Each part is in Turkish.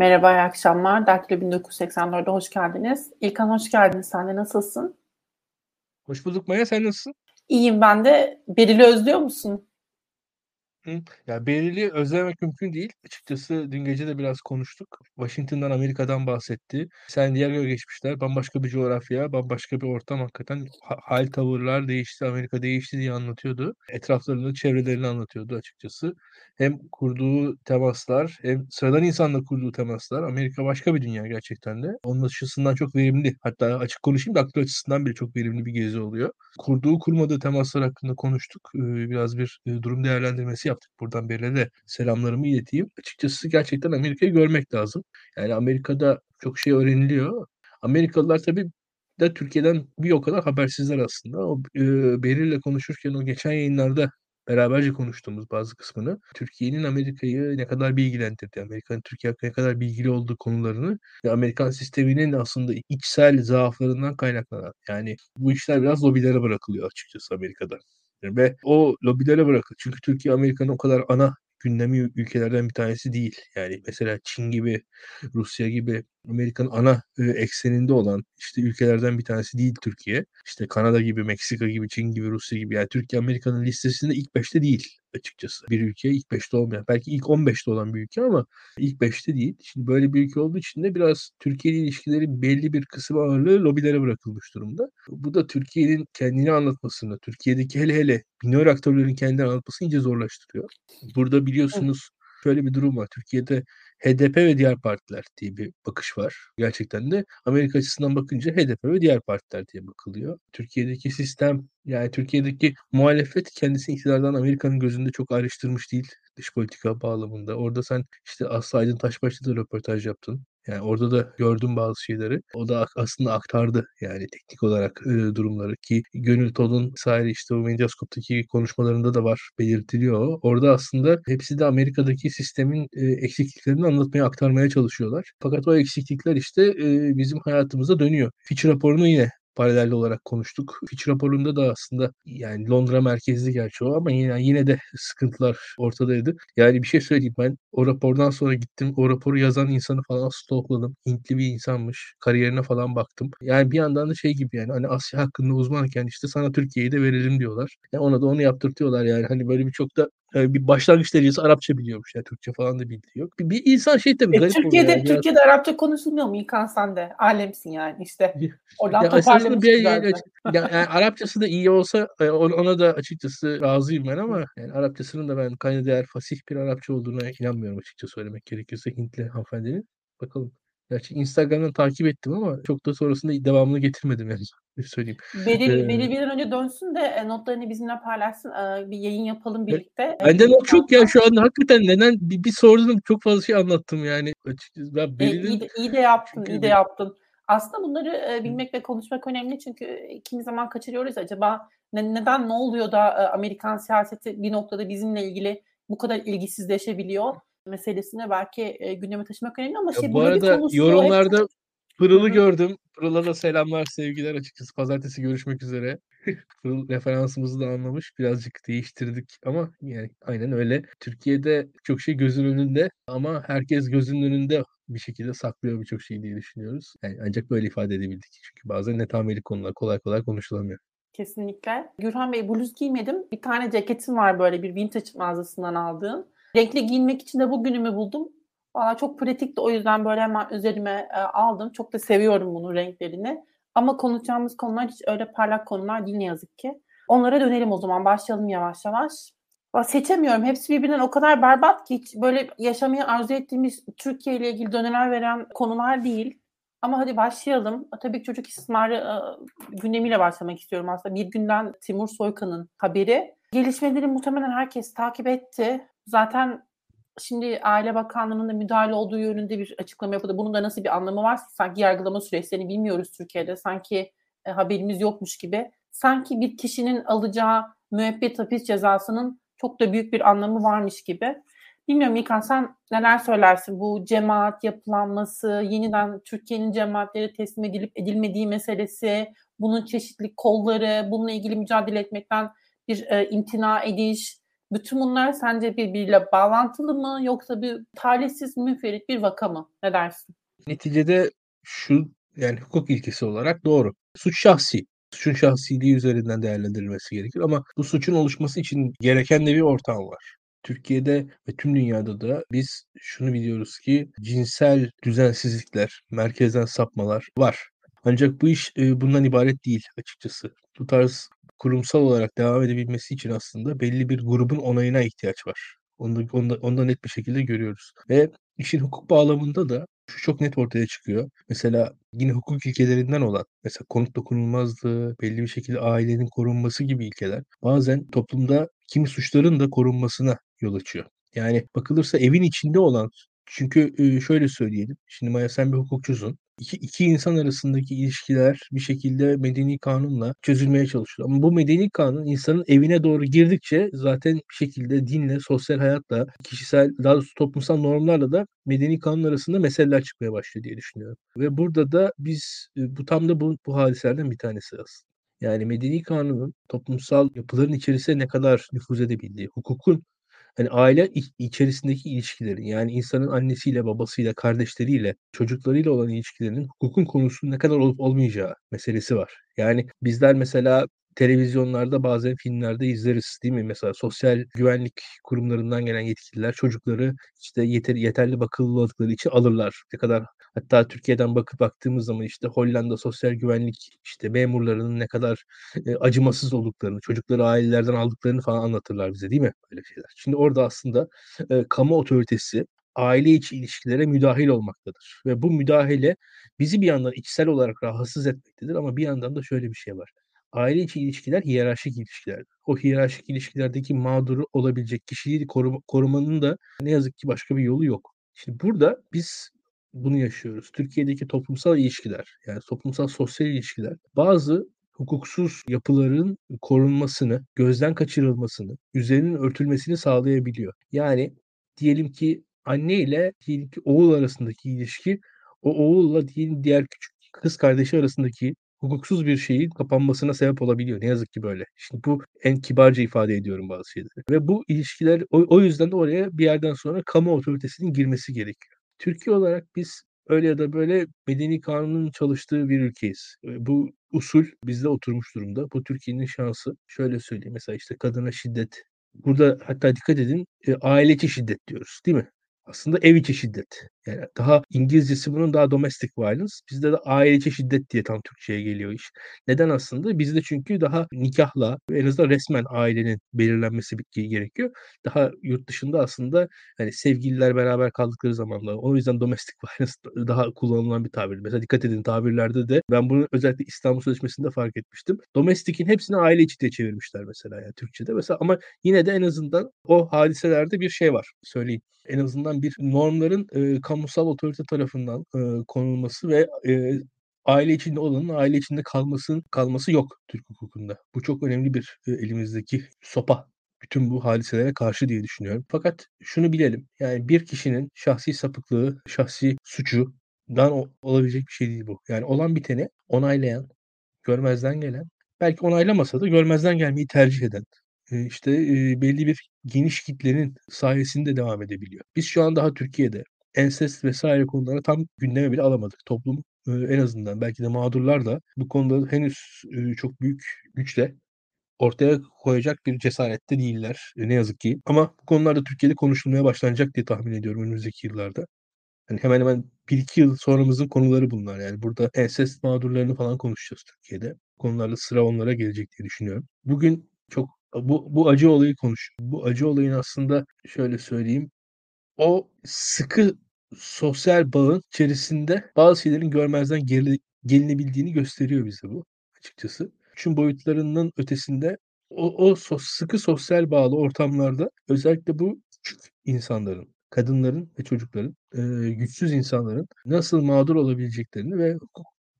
Merhaba, iyi akşamlar. Daktilo 1984'e hoş geldiniz. İlkan hoş geldin. Sen de nasılsın? Hoş bulduk Maya, sen nasılsın? İyiyim ben de. Beril'i özlüyor musun? Hı. Ya Beril'i özlemek mümkün değil. Açıkçası dün gece de biraz konuştuk. Washington'dan, Amerika'dan bahsetti. San Diego geçmişler. Bambaşka bir coğrafya, bambaşka bir ortam hakikaten. Ha- hal tavırlar değişti, Amerika değişti diye anlatıyordu. Etraflarını, çevrelerini anlatıyordu açıkçası. Hem kurduğu temaslar, hem sıradan insanla kurduğu temaslar. Amerika başka bir dünya gerçekten de. Onun açısından çok verimli. Hatta açık konuşayım da aklı açısından bile çok verimli bir gezi oluyor. Kurduğu, kurmadığı temaslar hakkında konuştuk. Ee, Biraz bir e, durum değerlendirmesi yaptık. Buradan Beril'e de selamlarımı ileteyim. Açıkçası gerçekten Amerika'yı görmek lazım. Yani Amerika'da çok şey öğreniliyor. Amerikalılar tabii de Türkiye'den bir o kadar habersizler aslında. O e, Beril'le konuşurken o geçen yayınlarda beraberce konuştuğumuz bazı kısmını Türkiye'nin Amerika'yı ne kadar bilgilendirdiği, Amerika'nın Türkiye hakkında ne kadar bilgili olduğu konularını ve Amerikan sisteminin aslında içsel zaaflarından kaynaklanan yani bu işler biraz lobilere bırakılıyor açıkçası Amerika'da. Ve o lobilere bırakılıyor. Çünkü Türkiye Amerika'nın o kadar ana gündemi ülkelerden bir tanesi değil. Yani mesela Çin gibi, Rusya gibi Amerika'nın ana ekseninde olan işte ülkelerden bir tanesi değil Türkiye. İşte Kanada gibi, Meksika gibi, Çin gibi, Rusya gibi. Yani Türkiye Amerika'nın listesinde ilk 5'te değil açıkçası. Bir ülke ilk 5'te olmayan. Belki ilk 15'te olan bir ülke ama ilk 5'te değil. Şimdi böyle bir ülke olduğu için de biraz Türkiye ile ilişkilerin belli bir kısmı ağırlığı lobilere bırakılmış durumda. Bu da Türkiye'nin kendini anlatmasını, Türkiye'deki hele hele minor aktörlerin kendini anlatmasını iyice zorlaştırıyor. Burada biliyorsunuz şöyle bir durum var. Türkiye'de HDP ve diğer partiler diye bir bakış var. Gerçekten de Amerika açısından bakınca HDP ve diğer partiler diye bakılıyor. Türkiye'deki sistem yani Türkiye'deki muhalefet kendisini iktidardan Amerika'nın gözünde çok ayrıştırmış değil dış politika bağlamında. Orada sen işte Aslı Aydın Taşbaş'ta da röportaj yaptın. Yani orada da gördüm bazı şeyleri. O da aslında aktardı yani teknik olarak e, durumları ki Gönül Tol'un sayede işte o Medyaskop'taki konuşmalarında da var belirtiliyor. Orada aslında hepsi de Amerika'daki sistemin e, eksikliklerini anlatmaya aktarmaya çalışıyorlar. Fakat o eksiklikler işte e, bizim hayatımıza dönüyor. Fitch raporunu yine paralel olarak konuştuk. Fitch raporunda da aslında yani Londra merkezli gerçi o ama yine, yine de sıkıntılar ortadaydı. Yani bir şey söyleyeyim ben o rapordan sonra gittim o raporu yazan insanı falan stalkladım. Hintli bir insanmış. Kariyerine falan baktım. Yani bir yandan da şey gibi yani hani Asya hakkında uzmanken işte sana Türkiye'yi de verelim diyorlar. Yani ona da onu yaptırtıyorlar yani hani böyle bir çok da e, bir başlangıç derecesi Arapça biliyormuş yani Türkçe falan da bildiği yok. Bir, bir insan şey tabii E, garip Türkiye'de. Yani. Türkiye'de Arapça konuşulmuyor mu İlkan sen de? Alemsin yani işte. Oradan Ya esasında toparlamış bir yani, yani Arapçası da iyi olsa e, ona ona da açıkçası razıyım ben ama yani Arapçasının da ben kayda değer fasih bir Arapça olduğuna inanmıyorum açıkça söylemek gerekirse Hintli hanımefendinin. Bakalım. Gerçi Instagram'dan takip ettim ama çok da sonrasında devamını getirmedim yani. Söyleyeyim. Beril, Ee, Beril bir an önce dönsün de e, notlarını bizimle paylaşsın. Bir yayın yapalım birlikte. E, Bende not çok ya şu anda hakikaten neden bir, bir sordum çok fazla şey anlattım yani açıkçası. Ben E, iyi, de, iyi de yaptın, çünkü iyi de yaptın. Aslında bunları e, bilmek ve konuşmak önemli çünkü kimi zaman kaçırıyoruz. Acaba ne- neden ne oluyor da e, Amerikan siyaseti bir noktada bizimle ilgili bu kadar ilgisizleşebiliyor meselesine belki e, gündeme taşımak önemli ama Ya şey bu arada. Hep yorumlarda Hı Pırıl'ı gördüm. Pırıl'a da selamlar, sevgiler açıkçası. Pazartesi görüşmek üzere. Pırıl referansımızı da anlamış. Birazcık değiştirdik ama yani aynen öyle. Türkiye'de çok şey gözün önünde ama herkes gözünün önünde bir şekilde saklıyor birçok şeyi diye düşünüyoruz. Yani ancak böyle ifade edebildik. Çünkü bazen netameli konular kolay kolay konuşulamıyor. Kesinlikle. Gürhan Bey bluz giymedim. Bir tane ceketim var böyle bir vintage mağazasından aldığım. Renkli giyinmek için de bugünümü buldum. Valla çok pratikti o yüzden böyle hemen üzerime e, aldım. Çok da seviyorum bunun renklerini. Ama konuşacağımız konular hiç öyle parlak konular değil ne yazık ki. Onlara dönelim o zaman. Başlayalım yavaş yavaş. Seçemiyorum. Hepsi birbirinden o kadar berbat ki hiç böyle yaşamayı arzu ettiğimiz Türkiye ile ilgili döneler veren konular değil. Ama hadi başlayalım. Tabii ki çocuk istismarı e, gündemiyle başlamak istiyorum aslında. Bir günden Timur Soykan'ın haberi. Gelişmeleri muhtemelen herkes takip etti. Zaten şimdi Aile Bakanlığı'nın da müdahale olduğu yönünde bir açıklama yapıldı. Bunun da nasıl bir anlamı var? Sanki yargılama süreçlerini bilmiyoruz Türkiye'de. Sanki e, haberimiz yokmuş gibi. Sanki bir kişinin alacağı müebbet hapis cezasının çok da büyük bir anlamı varmış gibi. Bilmiyorum İlkan sen neler söylersin? Bu cemaat yapılanması, yeniden Türkiye'nin cemaatlere teslim edilip edilmediği meselesi, bunun çeşitli kolları, bununla ilgili mücadele etmekten bir e, imtina ediş, Bütün bunlar sence birbiriyle bağlantılı mı yoksa bir talihsiz müferit bir vaka mı? Ne dersin? Neticede şu yani hukuk ilkesi olarak doğru. Suç şahsi. Suçun şahsiliği üzerinden değerlendirilmesi gerekir ama bu suçun oluşması için gereken de bir ortam var. Türkiye'de ve tüm dünyada da biz şunu biliyoruz ki cinsel düzensizlikler, merkezden sapmalar var. Ancak bu iş e, bundan ibaret değil açıkçası. Bu tarz kurumsal olarak devam edebilmesi için aslında belli bir grubun onayına ihtiyaç var. Onu da, onu da, onu da net bir şekilde görüyoruz. Ve işin hukuk bağlamında da şu çok net ortaya çıkıyor. Mesela yine hukuk ilkelerinden olan mesela konut dokunulmazlığı, belli bir şekilde ailenin korunması gibi ilkeler bazen toplumda kimi suçların da korunmasına yol açıyor. Yani bakılırsa evin içinde olan çünkü şöyle söyleyelim. Şimdi Maya sen bir hukukçusun. İki, iki insan arasındaki ilişkiler bir şekilde medeni kanunla çözülmeye çalışıyor. Ama bu medeni kanun insanın evine doğru girdikçe zaten bir şekilde dinle, sosyal hayatla, kişisel, daha doğrusu toplumsal normlarla da medeni kanun arasında meseleler çıkmaya başlıyor diye düşünüyorum. Ve burada da biz bu tam da bu, bu hadiselerden bir tanesi aslında. Yani medeni kanunun toplumsal yapıların içerisine ne kadar nüfuz edebildiği, hukukun hani aile içerisindeki ilişkilerin yani insanın annesiyle, babasıyla, kardeşleriyle, çocuklarıyla olan ilişkilerinin hukukun konusu ne kadar olup olmayacağı meselesi var. Yani bizler mesela televizyonlarda bazen filmlerde izleriz değil mi? Mesela sosyal güvenlik kurumlarından gelen yetkililer çocukları işte yeter, yeterli bakılmadıkları için alırlar. Ne kadar hatta Türkiye'den bakıp baktığımız zaman işte Hollanda sosyal güvenlik işte memurlarının ne kadar e, acımasız olduklarını, çocukları ailelerden aldıklarını falan anlatırlar bize değil mi? Böyle şeyler. Şimdi orada aslında e, kamu otoritesi aile içi ilişkilere müdahil olmaktadır. Ve bu müdahale bizi bir yandan içsel olarak rahatsız etmektedir ama bir yandan da şöyle bir şey var aile içi ilişkiler hiyerarşik ilişkilerdir. O hiyerarşik ilişkilerdeki mağduru olabilecek kişiyi koruma, korumanın da ne yazık ki başka bir yolu yok. Şimdi burada biz bunu yaşıyoruz. Türkiye'deki toplumsal ilişkiler, yani toplumsal sosyal ilişkiler bazı hukuksuz yapıların korunmasını, gözden kaçırılmasını, üzerinin örtülmesini sağlayabiliyor. Yani diyelim ki anne ile diyelim ki oğul arasındaki ilişki o oğulla diyelim diğer küçük kız kardeşi arasındaki hukuksuz bir şeyin kapanmasına sebep olabiliyor. Ne yazık ki böyle. Şimdi bu en kibarca ifade ediyorum bazı şeyleri. Ve bu ilişkiler o, o yüzden de oraya bir yerden sonra kamu otoritesinin girmesi gerekiyor. Türkiye olarak biz öyle ya da böyle medeni kanunun çalıştığı bir ülkeyiz. Bu usul bizde oturmuş durumda. Bu Türkiye'nin şansı. Şöyle söyleyeyim mesela işte kadına şiddet. Burada hatta dikkat edin e, aile içi şiddet diyoruz değil mi? Aslında ev içi şiddet. Yani daha İngilizcesi bunun daha domestic violence. Bizde de aile içi şiddet diye tam Türkçe'ye geliyor iş. Neden aslında? Bizde çünkü daha nikahla en azından resmen ailenin belirlenmesi gerekiyor. Daha yurt dışında aslında hani sevgililer beraber kaldıkları zamanlar. O yüzden domestic violence daha kullanılan bir tabir. Mesela dikkat edin tabirlerde de ben bunu özellikle İstanbul Sözleşmesi'nde fark etmiştim. Domestic'in hepsini aile içi diye çevirmişler mesela yani Türkçe'de. Mesela ama yine de en azından o hadiselerde bir şey var. Söyleyeyim en azından bir normların e, kamusal otorite tarafından e, konulması ve e, aile içinde olanın aile içinde kalmasının kalması yok Türk hukukunda. Bu çok önemli bir e, elimizdeki sopa bütün bu hadiselere karşı diye düşünüyorum. Fakat şunu bilelim. Yani bir kişinin şahsi sapıklığı, şahsi suçu dan olabilecek bir şey değil bu. Yani olan biteni onaylayan, görmezden gelen, belki onaylamasa da görmezden gelmeyi tercih eden, işte belli bir geniş kitlenin sayesinde devam edebiliyor. Biz şu an daha Türkiye'de ensest vesaire konuları tam gündeme bile alamadık. Toplum en azından belki de mağdurlar da bu konuda henüz çok büyük güçle ortaya koyacak bir cesarette değiller ne yazık ki. Ama bu konularda Türkiye'de konuşulmaya başlanacak diye tahmin ediyorum önümüzdeki yıllarda. Yani hemen hemen bir iki yıl sonramızın konuları bunlar. Yani burada ensest mağdurlarını falan konuşacağız Türkiye'de. Konularla sıra onlara gelecek diye düşünüyorum. Bugün çok bu, bu acı olayı konuş. Bu acı olayın aslında şöyle söyleyeyim. O sıkı sosyal bağın içerisinde bazı şeylerin görmezden geri, gelinebildiğini gösteriyor bize bu açıkçası. Üçün boyutlarının ötesinde o, o sos, sıkı sosyal bağlı ortamlarda özellikle bu küçük insanların, kadınların ve çocukların, e, güçsüz insanların nasıl mağdur olabileceklerini ve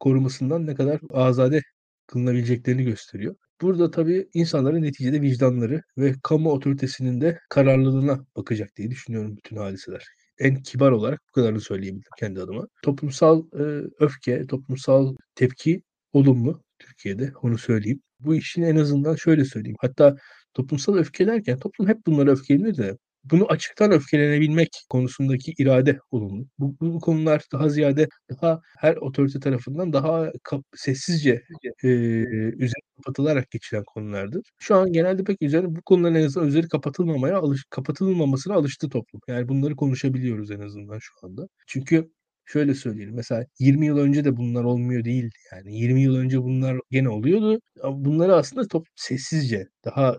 korumasından ne kadar azade kılınabileceklerini gösteriyor. Burada tabii insanların neticede vicdanları ve kamu otoritesinin de kararlılığına bakacak diye düşünüyorum bütün hadiseler. En kibar olarak bu kadarını söyleyebilirim kendi adıma. Toplumsal e, öfke, toplumsal tepki olumlu. Türkiye'de. Onu söyleyeyim. Bu işin en azından şöyle söyleyeyim. Hatta toplumsal öfke derken toplum hep bunlara öfkelenir de bunu açıktan öfkelenebilmek konusundaki irade olumlu. Bu, bu konular daha ziyade daha her otorite tarafından daha kap, sessizce e, üzeri kapatılarak geçilen konulardır. Şu an genelde pek üzeri bu konuların en azından üzeri kapatılmamaya alış, kapatılmamasına alıştı toplum. Yani bunları konuşabiliyoruz en azından şu anda. Çünkü şöyle söyleyelim. Mesela 20 yıl önce de bunlar olmuyor değildi. Yani 20 yıl önce bunlar gene oluyordu. Bunları aslında toplum sessizce daha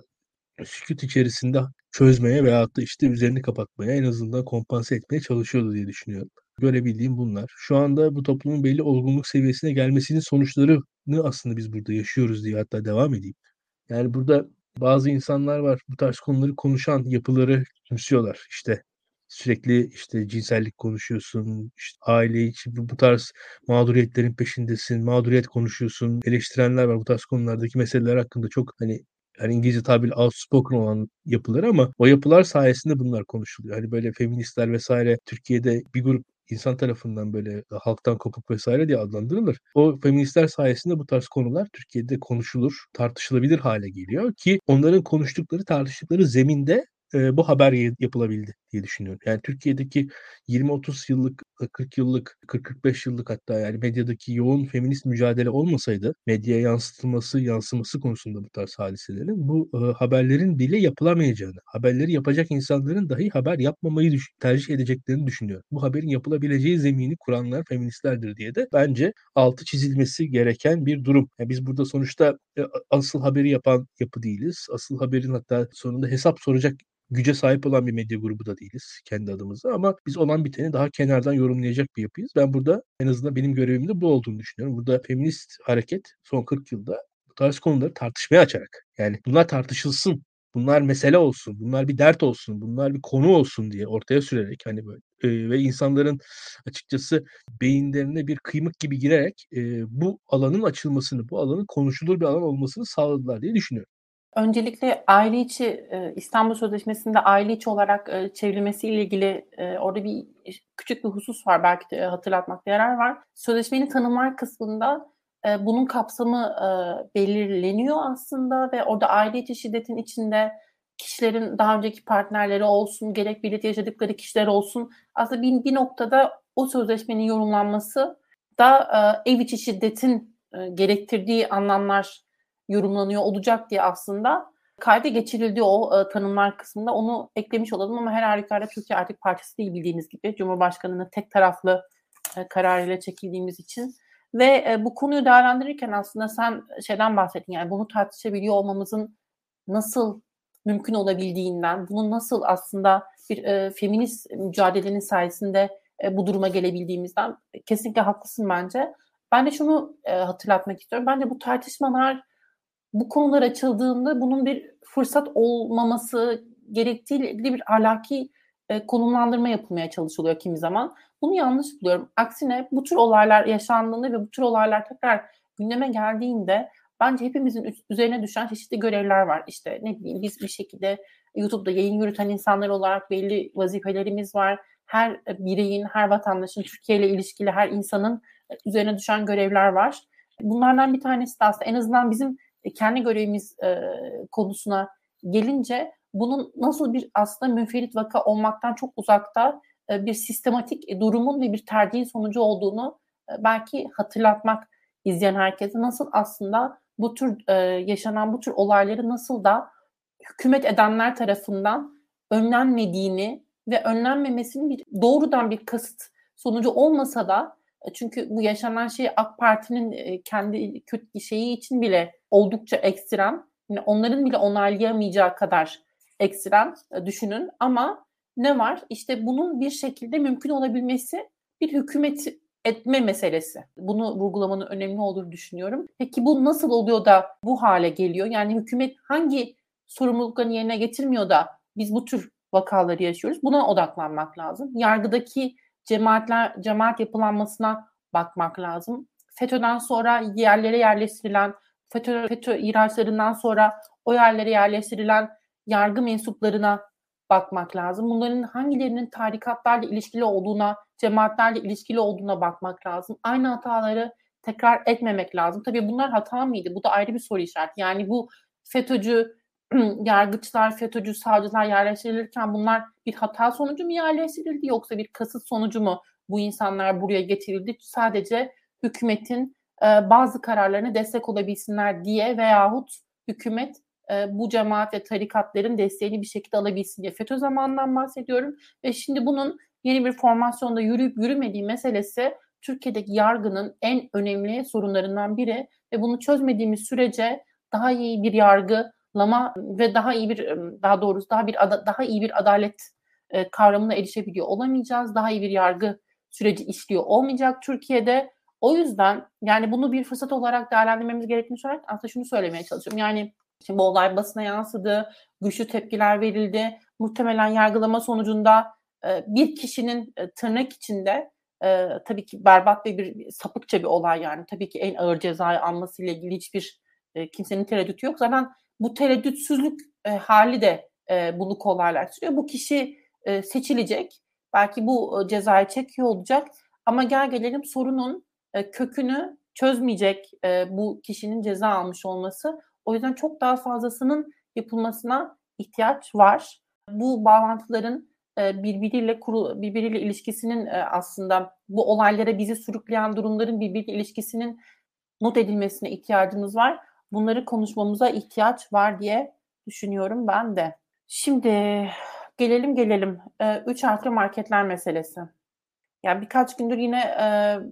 sükût içerisinde çözmeye veyahut da işte üzerini kapatmaya en azından kompanse etmeye çalışıyordu diye düşünüyorum. Görebildiğim bunlar. Şu anda bu toplumun belli olgunluk seviyesine gelmesinin sonuçlarını aslında biz burada yaşıyoruz diye hatta devam edeyim. Yani burada bazı insanlar var bu tarz konuları konuşan yapıları küçümsüyorlar. İşte sürekli işte cinsellik konuşuyorsun, işte aile içi bu, tarz mağduriyetlerin peşindesin, mağduriyet konuşuyorsun, eleştirenler var bu tarz konulardaki meseleler hakkında çok hani yani İngilizce tabiri outspoken olan yapılar ama o yapılar sayesinde bunlar konuşuluyor. Hani böyle feministler vesaire Türkiye'de bir grup insan tarafından böyle halktan kopuk vesaire diye adlandırılır. O feministler sayesinde bu tarz konular Türkiye'de konuşulur, tartışılabilir hale geliyor ki onların konuştukları, tartıştıkları zeminde e, bu haber yapılabildi diye düşünüyorum. Yani Türkiye'deki 20-30 yıllık, 40 yıllık, 40-45 yıllık hatta yani medyadaki yoğun feminist mücadele olmasaydı medyaya yansıtılması, yansıması konusunda bu tarz hadiselerin bu e, haberlerin bile yapılamayacağını, haberleri yapacak insanların dahi haber yapmamayı düş- tercih edeceklerini düşünüyorum. Bu haberin yapılabileceği zemini kuranlar feministlerdir diye de bence altı çizilmesi gereken bir durum. Yani biz burada sonuçta e, asıl haberi yapan yapı değiliz. Asıl haberin hatta sonunda hesap soracak güce sahip olan bir medya grubu da değiliz kendi adımıza ama biz olan biteni daha kenardan yorumlayacak bir yapıyız. Ben burada en azından benim görevim de bu olduğunu düşünüyorum. Burada feminist hareket son 40 yılda bu tarz konuları tartışmaya açarak yani bunlar tartışılsın bunlar mesele olsun, bunlar bir dert olsun, bunlar bir konu olsun diye ortaya sürerek hani böyle e, ve insanların açıkçası beyinlerine bir kıymık gibi girerek e, bu alanın açılmasını, bu alanın konuşulur bir alan olmasını sağladılar diye düşünüyorum. Öncelikle aile içi İstanbul Sözleşmesi'nde aile içi olarak çevrilmesiyle ilgili orada bir küçük bir husus var belki de hatırlatmakta yarar var. Sözleşmenin tanımlar kısmında bunun kapsamı belirleniyor aslında ve orada aile içi şiddetin içinde kişilerin daha önceki partnerleri olsun, gerek birlikte yaşadıkları kişiler olsun aslında bir, bir noktada o sözleşmenin yorumlanması da ev içi şiddetin gerektirdiği anlamlar yorumlanıyor olacak diye aslında kayda geçirildiği o e, tanımlar kısmında onu eklemiş olalım ama her halükarda Türkiye artık parçası değil bildiğiniz gibi. Cumhurbaşkanı'nın tek taraflı e, kararıyla çekildiğimiz için. Ve e, bu konuyu değerlendirirken aslında sen şeyden bahsettin yani bunu tartışabiliyor olmamızın nasıl mümkün olabildiğinden, bunun nasıl aslında bir e, feminist mücadelenin sayesinde e, bu duruma gelebildiğimizden kesinlikle haklısın bence. Ben de şunu e, hatırlatmak istiyorum. Bence bu tartışmalar bu konular açıldığında bunun bir fırsat olmaması gerektiğiyle ilgili bir ahlaki e, konumlandırma yapılmaya çalışılıyor kimi zaman. Bunu yanlış buluyorum. Aksine bu tür olaylar yaşandığında ve bu tür olaylar tekrar gündeme geldiğinde bence hepimizin üzerine düşen çeşitli görevler var. İşte ne bileyim biz bir şekilde YouTube'da yayın yürüten insanlar olarak belli vazifelerimiz var. Her bireyin, her vatandaşın, Türkiye ile ilişkili her insanın üzerine düşen görevler var. Bunlardan bir tanesi de aslında en azından bizim e, kendi görevimiz e, konusuna gelince bunun nasıl bir aslında münferit vaka olmaktan çok uzakta e, bir sistematik durumun ve bir tercihin sonucu olduğunu e, belki hatırlatmak izleyen herkese nasıl aslında bu tür e, yaşanan bu tür olayları nasıl da hükümet edenler tarafından önlenmediğini ve önlenmemesinin bir doğrudan bir kasıt sonucu olmasa da e, çünkü bu yaşanan şey AK Parti'nin e, kendi kötü şeyi için bile oldukça ekstrem. Yani onların bile onaylayamayacağı kadar ekstrem e, düşünün. Ama ne var? İşte bunun bir şekilde mümkün olabilmesi bir hükümet etme meselesi. Bunu vurgulamanın önemli olduğunu düşünüyorum. Peki bu nasıl oluyor da bu hale geliyor? Yani hükümet hangi sorumluluklarını yerine getirmiyor da biz bu tür vakaları yaşıyoruz? Buna odaklanmak lazım. Yargıdaki cemaatler cemaat yapılanmasına bakmak lazım. FETÖ'den sonra yerlere yerleştirilen FETÖ, FETÖ ihraçlarından sonra o yerlere yerleştirilen yargı mensuplarına bakmak lazım. Bunların hangilerinin tarikatlarla ilişkili olduğuna, cemaatlerle ilişkili olduğuna bakmak lazım. Aynı hataları tekrar etmemek lazım. Tabii bunlar hata mıydı? Bu da ayrı bir soru işareti. Yani bu FETÖ'cü yargıçlar, FETÖ'cü savcılar yerleştirilirken bunlar bir hata sonucu mu yerleştirildi yoksa bir kasıt sonucu mu bu insanlar buraya getirildi? Sadece hükümetin e, bazı kararlarına destek olabilsinler diye veyahut hükümet e, bu cemaat ve tarikatların desteğini bir şekilde alabilsin diye FETÖ zamanından bahsediyorum. Ve şimdi bunun yeni bir formasyonda yürüyüp yürümediği meselesi Türkiye'deki yargının en önemli sorunlarından biri ve bunu çözmediğimiz sürece daha iyi bir yargılama ve daha iyi bir daha doğrusu daha bir daha iyi bir adalet e, kavramına erişebiliyor olamayacağız. Daha iyi bir yargı süreci işliyor olmayacak Türkiye'de. O yüzden yani bunu bir fırsat olarak değerlendirmemiz gerektiğini söylerken aslında şunu söylemeye çalışıyorum. Yani şimdi bu olay basına yansıdı, güçlü tepkiler verildi. Muhtemelen yargılama sonucunda e, bir kişinin e, tırnak içinde e, tabii ki berbat ve bir sapıkça bir olay yani. Tabii ki en ağır cezayı almasıyla ilgili hiçbir e, kimsenin tereddütü yok. Zaten bu tereddütsüzlük e, hali de e, bunu kolaylaştırıyor. Bu kişi e, seçilecek. Belki bu e, cezayı çekiyor olacak. Ama gel gelelim sorunun e, kökünü çözmeyecek e, bu kişinin ceza almış olması. O yüzden çok daha fazlasının yapılmasına ihtiyaç var. Bu bağlantıların e, birbiriyle kuru, birbiriyle ilişkisinin e, aslında bu olaylara bizi sürükleyen durumların birbiriyle ilişkisinin not edilmesine ihtiyacımız var. Bunları konuşmamıza ihtiyaç var diye düşünüyorum ben de. Şimdi gelelim gelelim. E, üç harfli marketler meselesi. Yani birkaç gündür yine e,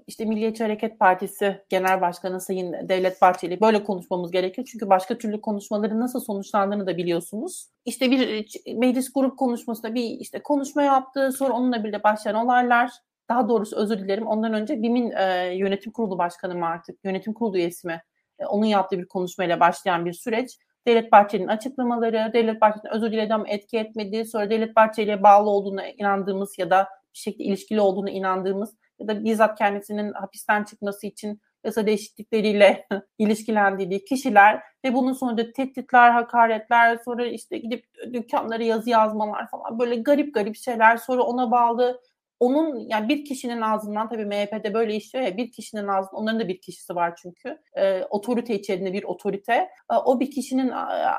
işte Milliyetçi Hareket Partisi Genel Başkanı Sayın Devlet Bahçeli böyle konuşmamız gerekiyor. Çünkü başka türlü konuşmaların nasıl sonuçlandığını da biliyorsunuz. İşte bir meclis grup konuşmasında bir işte konuşma yaptı. Sonra onunla birlikte başlayan olaylar. Daha doğrusu özür dilerim. Ondan önce BİM'in e, yönetim kurulu başkanı mı artık? Yönetim kurulu üyesi mi? E, onun yaptığı bir konuşmayla başlayan bir süreç. Devlet Bahçeli'nin açıklamaları, Devlet Bahçeli'nin özür diledi ama etki etmedi. Sonra Devlet Bahçeli'ye bağlı olduğuna inandığımız ya da bir şekilde ilişkili olduğuna inandığımız ya da bizzat kendisinin hapisten çıkması için yasa değişiklikleriyle ilişkilendirdiği kişiler ve bunun sonucu tehditler, hakaretler, sonra işte gidip dükkanlara yazı yazmalar falan böyle garip garip şeyler sonra ona bağlı onun yani bir kişinin ağzından tabii MHP'de böyle işliyor ya bir kişinin ağzından onların da bir kişisi var çünkü e, otorite içerisinde bir otorite. E, o bir kişinin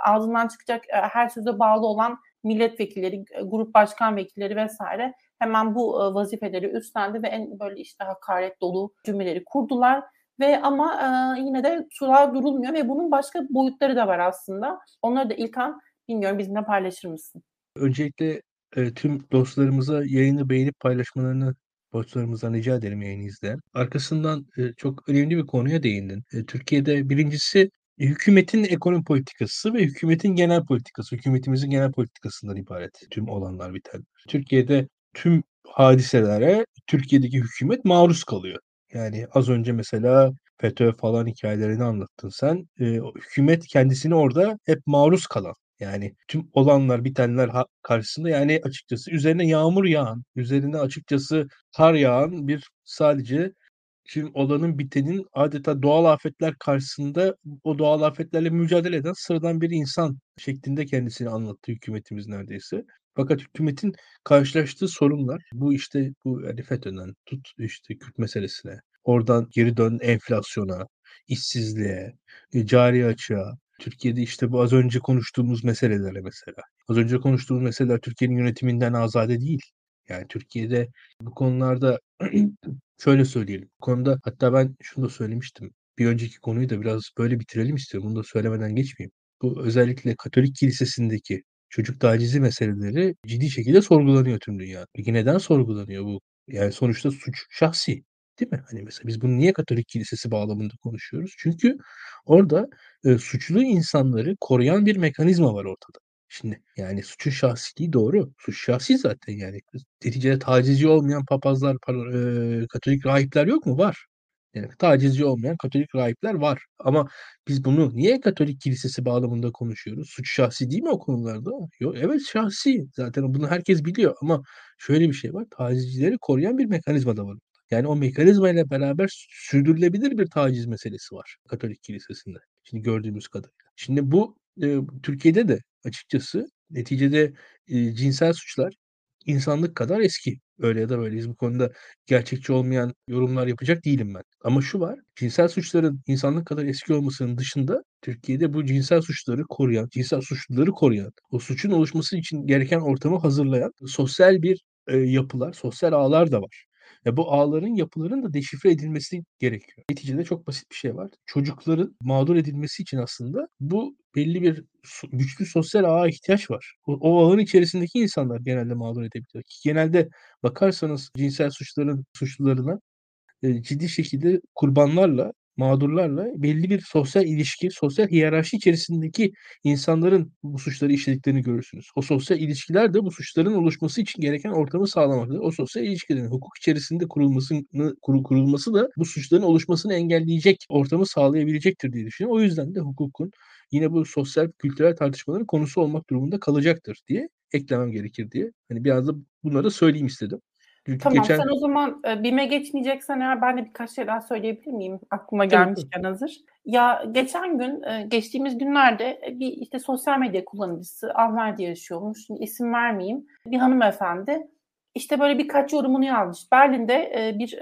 ağzından çıkacak e, her söze bağlı olan milletvekilleri, grup başkan vekilleri vesaire hemen bu vazifeleri üstlendi ve en böyle işte hakaret dolu cümleleri kurdular ve ama e, yine de sular durulmuyor ve bunun başka boyutları da var aslında. Onları da İlkan bilmiyorum bizimle paylaşır mısın? Öncelikle e, tüm dostlarımıza yayını beğenip paylaşmalarını dostlarımızdan rica ederim yayını izleyen. Arkasından e, çok önemli bir konuya değindin. E, Türkiye'de birincisi hükümetin ekonomi politikası ve hükümetin genel politikası, hükümetimizin genel politikasından ibaret tüm olanlar biten. Türkiye'de tüm hadiselere Türkiye'deki hükümet maruz kalıyor. Yani az önce mesela FETÖ falan hikayelerini anlattın sen. E, hükümet kendisini orada hep maruz kalan. Yani tüm olanlar bitenler karşısında yani açıkçası üzerine yağmur yağan, üzerine açıkçası kar yağan bir sadece tüm olanın bitenin adeta doğal afetler karşısında o doğal afetlerle mücadele eden sıradan bir insan şeklinde kendisini anlattı hükümetimiz neredeyse. Fakat hükümetin karşılaştığı sorunlar bu işte bu yani FETÖ'den tut işte Kürt meselesine, oradan geri dön enflasyona, işsizliğe, e, cari açığa, Türkiye'de işte bu az önce konuştuğumuz meselelere mesela. Az önce konuştuğumuz meseleler Türkiye'nin yönetiminden azade değil. Yani Türkiye'de bu konularda şöyle söyleyelim. Bu konuda hatta ben şunu da söylemiştim. Bir önceki konuyu da biraz böyle bitirelim istiyorum. Bunu da söylemeden geçmeyeyim. Bu özellikle Katolik Kilisesi'ndeki çocuk tacizi meseleleri ciddi şekilde sorgulanıyor tüm dünya. Peki neden sorgulanıyor bu? Yani sonuçta suç şahsi. Değil mi? Hani mesela biz bunu niye Katolik Kilisesi bağlamında konuşuyoruz? Çünkü orada e, suçlu insanları koruyan bir mekanizma var ortada. Şimdi yani suçun şahsiliği doğru. Suç şahsi zaten yani. Neticede tacizci olmayan papazlar, e, Katolik rahipler yok mu? Var. Yani tacizci olmayan Katolik rahipler var. Ama biz bunu niye Katolik kilisesi bağlamında konuşuyoruz? Suç şahsi değil mi o konularda? Yok, evet şahsi. Zaten bunu herkes biliyor ama şöyle bir şey var. Tacizcileri koruyan bir mekanizma da var. Yani o mekanizma ile beraber sürdürülebilir bir taciz meselesi var Katolik kilisesinde. Şimdi gördüğümüz kadarıyla. Şimdi bu e, Türkiye'de de açıkçası neticede e, cinsel suçlar insanlık kadar eski. Öyle ya da böyleyiz. Bu konuda gerçekçi olmayan yorumlar yapacak değilim ben. Ama şu var, cinsel suçların insanlık kadar eski olmasının dışında Türkiye'de bu cinsel suçları koruyan, cinsel suçluları koruyan, o suçun oluşması için gereken ortamı hazırlayan sosyal bir e, yapılar, sosyal ağlar da var. Ya bu ağların, yapıların da deşifre edilmesi gerekiyor. Neticede çok basit bir şey var. Çocukların mağdur edilmesi için aslında bu belli bir güçlü sosyal ağa ihtiyaç var. O, o ağın içerisindeki insanlar genelde mağdur edebiliyor. Genelde bakarsanız cinsel suçların suçlularına ciddi şekilde kurbanlarla mağdurlarla belli bir sosyal ilişki, sosyal hiyerarşi içerisindeki insanların bu suçları işlediklerini görürsünüz. O sosyal ilişkiler de bu suçların oluşması için gereken ortamı sağlamaktadır. O sosyal ilişkilerin hukuk içerisinde kurulmasını kur, kurulması da bu suçların oluşmasını engelleyecek ortamı sağlayabilecektir diye düşünüyorum. O yüzden de hukukun yine bu sosyal kültürel tartışmaların konusu olmak durumunda kalacaktır diye eklemem gerekir diye. Hani biraz da bunları söyleyeyim istedim. Tamam geçen... sen o zaman e, BİM'e geçmeyeceksen eğer ben de birkaç şey daha söyleyebilir miyim? Aklıma gelmişken hazır. Ya geçen gün e, geçtiğimiz günlerde e, bir işte sosyal medya kullanıcısı Almanya'da yaşıyormuş. Şimdi isim vermeyeyim. Bir hanımefendi işte böyle birkaç yorumunu yazmış. Berlin'de bir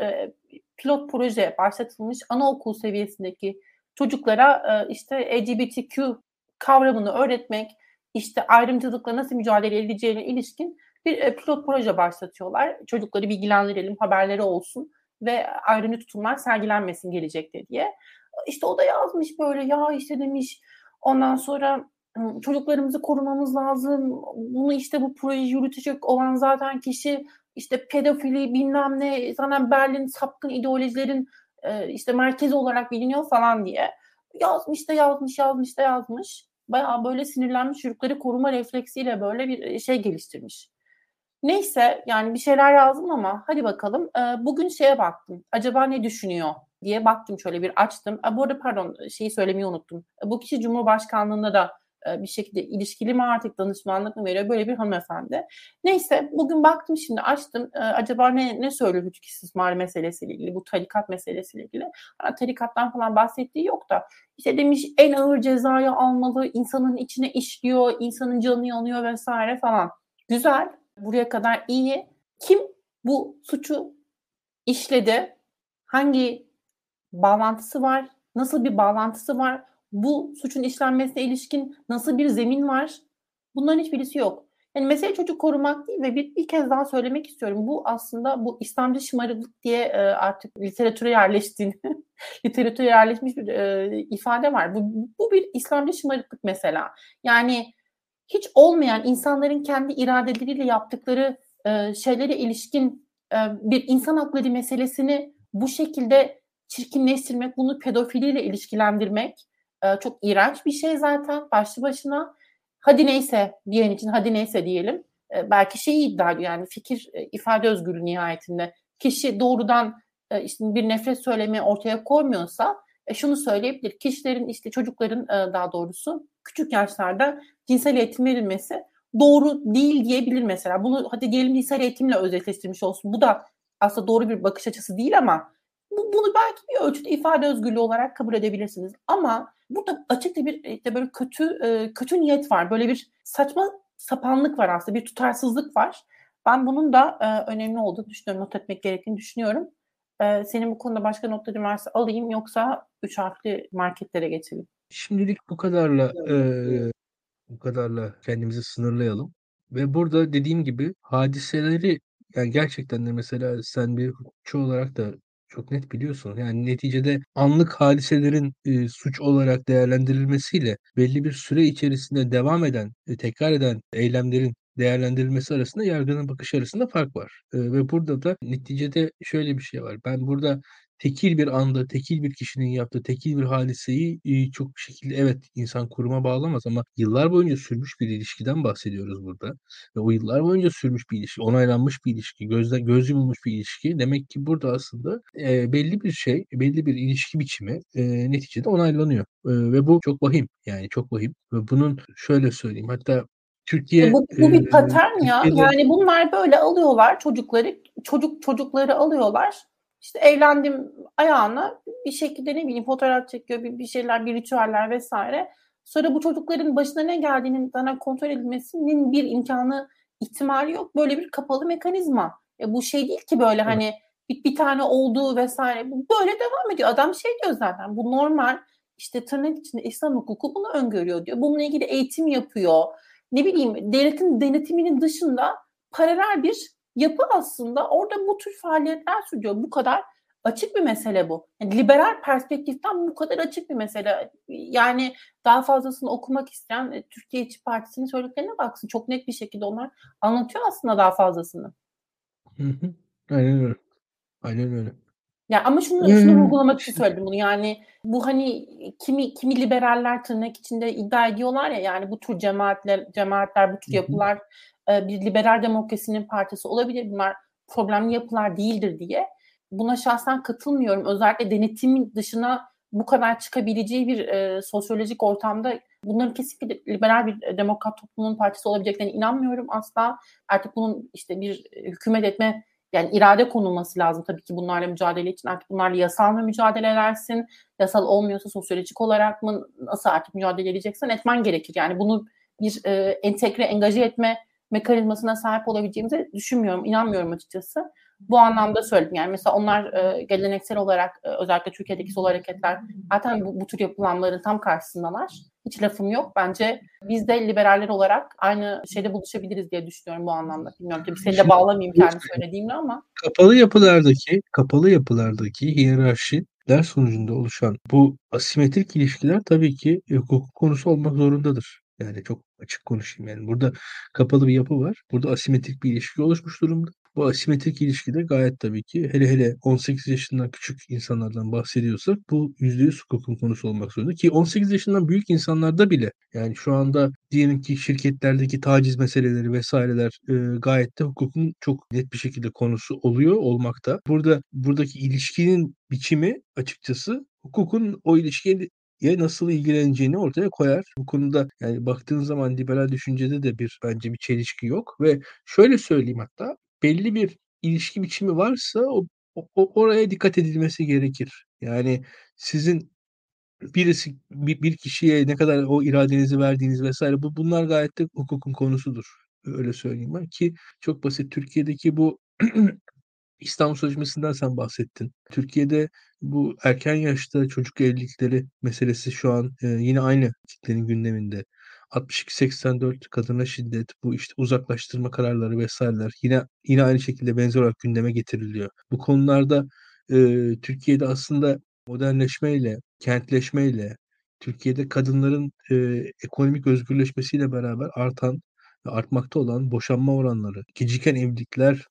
pilot proje başlatılmış anaokul seviyesindeki çocuklara işte LGBTQ kavramını öğretmek, işte ayrımcılıkla nasıl mücadele edileceğine ilişkin bir e, pilot proje başlatıyorlar. Çocukları bilgilendirelim, haberleri olsun ve ayrımcı tutumlar sergilenmesin gelecekte diye. İşte o da yazmış böyle ya işte demiş ondan sonra çocuklarımızı korumamız lazım. Bunu işte bu projeyi yürütecek olan zaten kişi işte pedofili bilmem ne zaten Berlin sapkın ideolojilerin e, işte merkezi olarak biliniyor falan diye. Yazmış da yazmış yazmış da yazmış. Bayağı böyle sinirlenmiş çocukları koruma refleksiyle böyle bir şey geliştirmiş. Neyse yani bir şeyler yazdım ama hadi bakalım. E, bugün şeye baktım. Acaba ne düşünüyor diye baktım şöyle bir açtım. E, bu arada pardon şeyi söylemeyi unuttum. E, bu kişi Cumhurbaşkanlığında da e, bir şekilde ilişkili mi artık danışmanlık mı veriyor böyle bir hanımefendi. Neyse bugün baktım şimdi açtım e, acaba ne ne söylüyor hüquq istismarı meselesiyle ilgili bu tarikat meselesiyle ilgili. Yani tarikattan falan bahsettiği yok da işte demiş en ağır cezayı almalı insanın içine işliyor insanın canı yanıyor vesaire falan. Güzel buraya kadar iyi. Kim bu suçu işledi? Hangi bağlantısı var? Nasıl bir bağlantısı var? Bu suçun işlenmesine ilişkin nasıl bir zemin var? Bunların hiçbirisi yok. Yani mesele çocuk korumak değil ve bir, bir kez daha söylemek istiyorum. Bu aslında bu İslamcı şımarıklık diye e, artık literatüre yerleştiğini, literatüre yerleşmiş bir e, ifade var. Bu, bu bir İslamcı şımarıklık mesela. Yani hiç olmayan insanların kendi iradeleriyle yaptıkları e, şeylere ilişkin e, bir insan hakları meselesini bu şekilde çirkinleştirmek, bunu pedofiliyle ilişkilendirmek e, çok iğrenç bir şey zaten başlı başına. Hadi neyse diyen için hadi neyse diyelim. E, belki şeyi iddia ediyor yani fikir e, ifade özgürlüğü nihayetinde. Kişi doğrudan e, işte bir nefret söylemi ortaya koymuyorsa e, şunu söyleyebilir. Kişilerin işte çocukların e, daha doğrusu küçük yaşlarda cinsel eğitim verilmesi doğru değil diyebilir mesela. Bunu hadi diyelim cinsel eğitimle özelleştirmiş olsun. Bu da aslında doğru bir bakış açısı değil ama bu, bunu belki bir ölçüde ifade özgürlüğü olarak kabul edebilirsiniz. Ama burada açıkça bir işte böyle kötü e, kötü niyet var. Böyle bir saçma sapanlık var aslında. Bir tutarsızlık var. Ben bunun da e, önemli olduğunu düşünüyorum. Not etmek gerektiğini düşünüyorum. E, senin bu konuda başka notların varsa alayım yoksa üç harfli marketlere geçelim. Şimdilik bu kadarla eee, bu kadarla kendimizi sınırlayalım ve burada dediğim gibi hadiseleri yani gerçekten de mesela sen bir hukukçu olarak da çok net biliyorsun. Yani neticede anlık hadiselerin e, suç olarak değerlendirilmesiyle belli bir süre içerisinde devam eden, e, tekrar eden eylemlerin değerlendirilmesi arasında yargının bakış arasında fark var. E, ve burada da neticede şöyle bir şey var. Ben burada tekil bir anda, tekil bir kişinin yaptığı tekil bir hadiseyi e, çok bir şekilde evet insan kuruma bağlamaz ama yıllar boyunca sürmüş bir ilişkiden bahsediyoruz burada. Ve o yıllar boyunca sürmüş bir ilişki, onaylanmış bir ilişki, gözden göz yumulmuş bir ilişki. Demek ki burada aslında e, belli bir şey, belli bir ilişki biçimi e, neticede onaylanıyor. E, ve bu çok vahim. Yani çok vahim. Ve bunun şöyle söyleyeyim. Hatta Türkiye bu, bu bir patern ya. Yani bunlar böyle alıyorlar çocukları, çocuk çocukları alıyorlar işte evlendim ayağına bir şekilde ne bileyim fotoğraf çekiyor bir, bir şeyler bir ritüeller vesaire. Sonra bu çocukların başına ne geldiğinin sana kontrol edilmesinin bir imkanı ihtimali yok. Böyle bir kapalı mekanizma. E, bu şey değil ki böyle hani bir, bir tane olduğu vesaire. Bu böyle devam ediyor. Adam şey diyor zaten bu normal işte tırnak içinde İslam hukuku bunu öngörüyor diyor. Bununla ilgili eğitim yapıyor. Ne bileyim devletin denetiminin dışında paralel bir yapı aslında orada bu tür faaliyetler sürüyor. Bu kadar açık bir mesele bu. Yani liberal perspektiften bu kadar açık bir mesele. Yani daha fazlasını okumak isteyen e, Türkiye İşçi Partisi'nin söylediklerine baksın. Çok net bir şekilde onlar anlatıyor aslında daha fazlasını. Aynen öyle. Aynen öyle. Ya ama şunu, şunu hmm. vurgulamak için söyledim bunu. Yani bu hani kimi kimi liberaller tırnak içinde iddia ediyorlar ya yani bu tür cemaatler cemaatler bu tür yapılar e, bir liberal demokrasinin partisi olabilir. Bunlar problemli yapılar değildir diye. Buna şahsen katılmıyorum. Özellikle denetimin dışına bu kadar çıkabileceği bir e, sosyolojik ortamda bunların kesinlikle liberal bir demokrat toplumun partisi olabileceklerine inanmıyorum asla. Artık bunun işte bir hükümet etme yani irade konulması lazım tabii ki bunlarla mücadele için. Artık bunlarla yasal mı mücadele edersin? Yasal olmuyorsa sosyolojik olarak mı nasıl artık mücadele edeceksen etmen gerekir. Yani bunu bir e, entegre, engaje etme mekanizmasına sahip olabileceğimize düşünmüyorum, inanmıyorum açıkçası. Bu anlamda söyledim. Yani mesela onlar e, geleneksel olarak e, özellikle Türkiye'deki sol hareketler zaten bu, bu tür yapılanların tam karşısındalar. Hiç lafım yok. Bence biz de liberaller olarak aynı şeyde buluşabiliriz diye düşünüyorum bu anlamda. Bilmiyorum tabii seni de bağlamayayım kendi söylediğimle ama. Kapalı yapılardaki, kapalı yapılardaki hiyerarşiler sonucunda oluşan bu asimetrik ilişkiler tabii ki hukuk konusu olmak zorundadır. Yani çok açık konuşayım yani. Burada kapalı bir yapı var. Burada asimetrik bir ilişki oluşmuş durumda. Bu asimetrik ilişkide gayet tabii ki hele hele 18 yaşından küçük insanlardan bahsediyorsak bu %100 hukukun konusu olmak zorunda. Ki 18 yaşından büyük insanlarda bile yani şu anda diyelim ki şirketlerdeki taciz meseleleri vesaireler e, gayet de hukukun çok net bir şekilde konusu oluyor olmakta. Burada buradaki ilişkinin biçimi açıkçası hukukun o ilişkiye ya nasıl ilgileneceğini ortaya koyar. Bu konuda yani baktığın zaman liberal düşüncede de bir bence bir çelişki yok ve şöyle söyleyeyim hatta belli bir ilişki biçimi varsa o, o oraya dikkat edilmesi gerekir. Yani sizin birisi bir, bir kişiye ne kadar o iradenizi verdiğiniz vesaire bu bunlar gayet de hukukun konusudur. Öyle söyleyeyim ben ki çok basit Türkiye'deki bu İstanbul Sözleşmesi'nden sen bahsettin. Türkiye'de bu erken yaşta çocuk evlilikleri meselesi şu an e, yine aynı kitlenin gündeminde. 62-84 kadına şiddet, bu işte uzaklaştırma kararları vesaireler yine yine aynı şekilde benzer olarak gündeme getiriliyor. Bu konularda e, Türkiye'de aslında modernleşmeyle, kentleşmeyle, Türkiye'de kadınların e, ekonomik özgürleşmesiyle beraber artan artmakta olan boşanma oranları, geciken evlilikler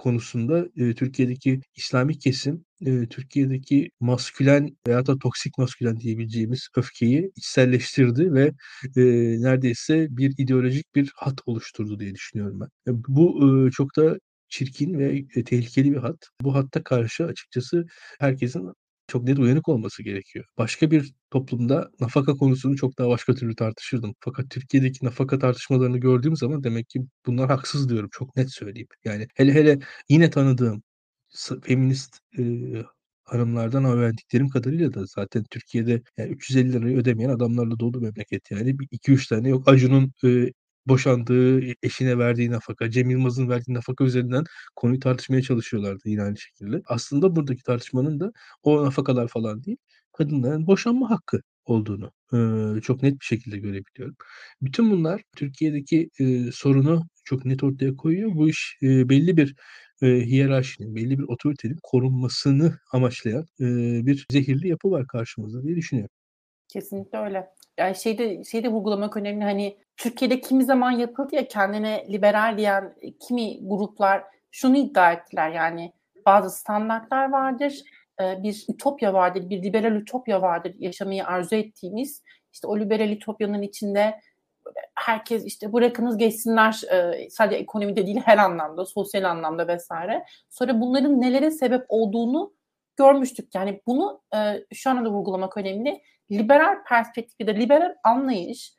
konusunda e, Türkiye'deki İslami kesim e, Türkiye'deki maskülen veya da toksik maskülen diyebileceğimiz öfkeyi içselleştirdi ve e, neredeyse bir ideolojik bir hat oluşturdu diye düşünüyorum ben. Bu e, çok da çirkin ve tehlikeli bir hat. Bu hatta karşı açıkçası herkesin çok net uyanık olması gerekiyor. Başka bir toplumda nafaka konusunu çok daha başka türlü tartışırdım. Fakat Türkiye'deki nafaka tartışmalarını gördüğüm zaman demek ki bunlar haksız diyorum. Çok net söyleyeyim. Yani hele hele yine tanıdığım feminist e, hanımlardan öğrendiklerim kadarıyla da zaten Türkiye'de yani 350 lirayı ödemeyen adamlarla dolu memleket yani. 2-3 tane yok. Acun'un e, boşandığı eşine verdiği nafaka, Cem Yılmaz'ın verdiği nafaka üzerinden konuyu tartışmaya çalışıyorlardı yine aynı şekilde. Aslında buradaki tartışmanın da o nafakalar falan değil, kadınların boşanma hakkı olduğunu e, çok net bir şekilde görebiliyorum. Bütün bunlar Türkiye'deki e, sorunu çok net ortaya koyuyor. Bu iş e, belli bir e, hiyerarşinin, belli bir otoritenin korunmasını amaçlayan e, bir zehirli yapı var karşımızda diye düşünüyorum. Kesinlikle öyle. Yani şeyde şeyde vurgulamak önemli hani Türkiye'de kimi zaman yapıldı ya kendine liberal diyen kimi gruplar şunu iddia ettiler yani bazı standartlar vardır, bir ütopya vardır, bir liberal ütopya vardır yaşamayı arzu ettiğimiz. İşte o liberal ütopyanın içinde herkes işte bırakınız geçsinler sadece ekonomide değil her anlamda, sosyal anlamda vesaire. Sonra bunların nelere sebep olduğunu görmüştük. Yani bunu şu anda da vurgulamak önemli. Liberal perspektifte, liberal anlayış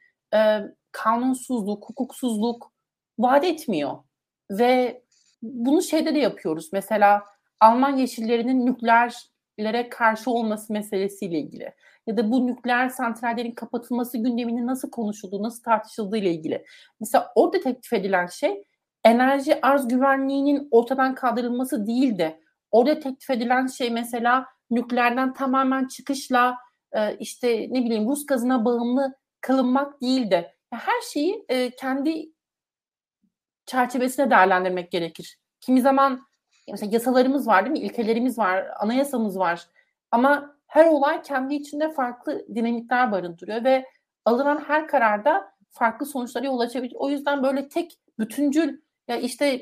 kanunsuzluk, hukuksuzluk vaat etmiyor. Ve bunu şeyde de yapıyoruz. Mesela Alman yeşillerinin nükleerlere karşı olması meselesiyle ilgili ya da bu nükleer santrallerin kapatılması gündeminin nasıl konuşulduğu, nasıl tartışıldığı ile ilgili. Mesela orada teklif edilen şey enerji arz güvenliğinin ortadan kaldırılması değil de orada teklif edilen şey mesela nükleerden tamamen çıkışla e, işte ne bileyim Rus gazına bağımlı kılınmak değil de her şeyi e, kendi çerçevesine değerlendirmek gerekir. Kimi zaman mesela yasalarımız var değil mi? İlkelerimiz var, anayasamız var. Ama her olay kendi içinde farklı dinamikler barındırıyor ve alınan her kararda farklı sonuçlara yol açabilir. O yüzden böyle tek bütüncül ya işte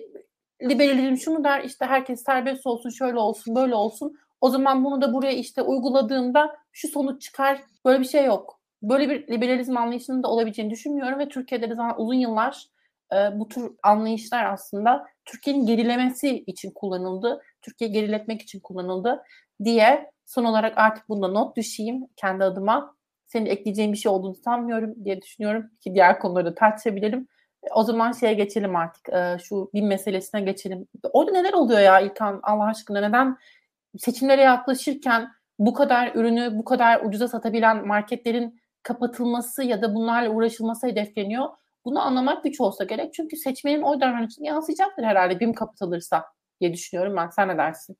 liberalizm şunu der işte herkes serbest olsun şöyle olsun böyle olsun o zaman bunu da buraya işte uyguladığında şu sonuç çıkar böyle bir şey yok. Böyle bir liberalizm anlayışının da olabileceğini düşünmüyorum ve Türkiye'de de zaten uzun yıllar e, bu tür anlayışlar aslında Türkiye'nin gerilemesi için kullanıldı. Türkiye geriletmek için kullanıldı diye son olarak artık bunda not düşeyim kendi adıma. Senin ekleyeceğin bir şey olduğunu sanmıyorum diye düşünüyorum ki diğer konuları tartışabilirim. O zaman şeye geçelim artık. E, şu bin meselesine geçelim. Orada neler oluyor ya İlkan Allah aşkına? Neden seçimlere yaklaşırken bu kadar ürünü bu kadar ucuza satabilen marketlerin kapatılması ya da bunlarla uğraşılması hedefleniyor? Bunu anlamak güç olsa gerek. Çünkü seçmenin oy davranışını yansıyacaktır herhalde BİM kapatılırsa diye düşünüyorum ben. Sen ne dersin?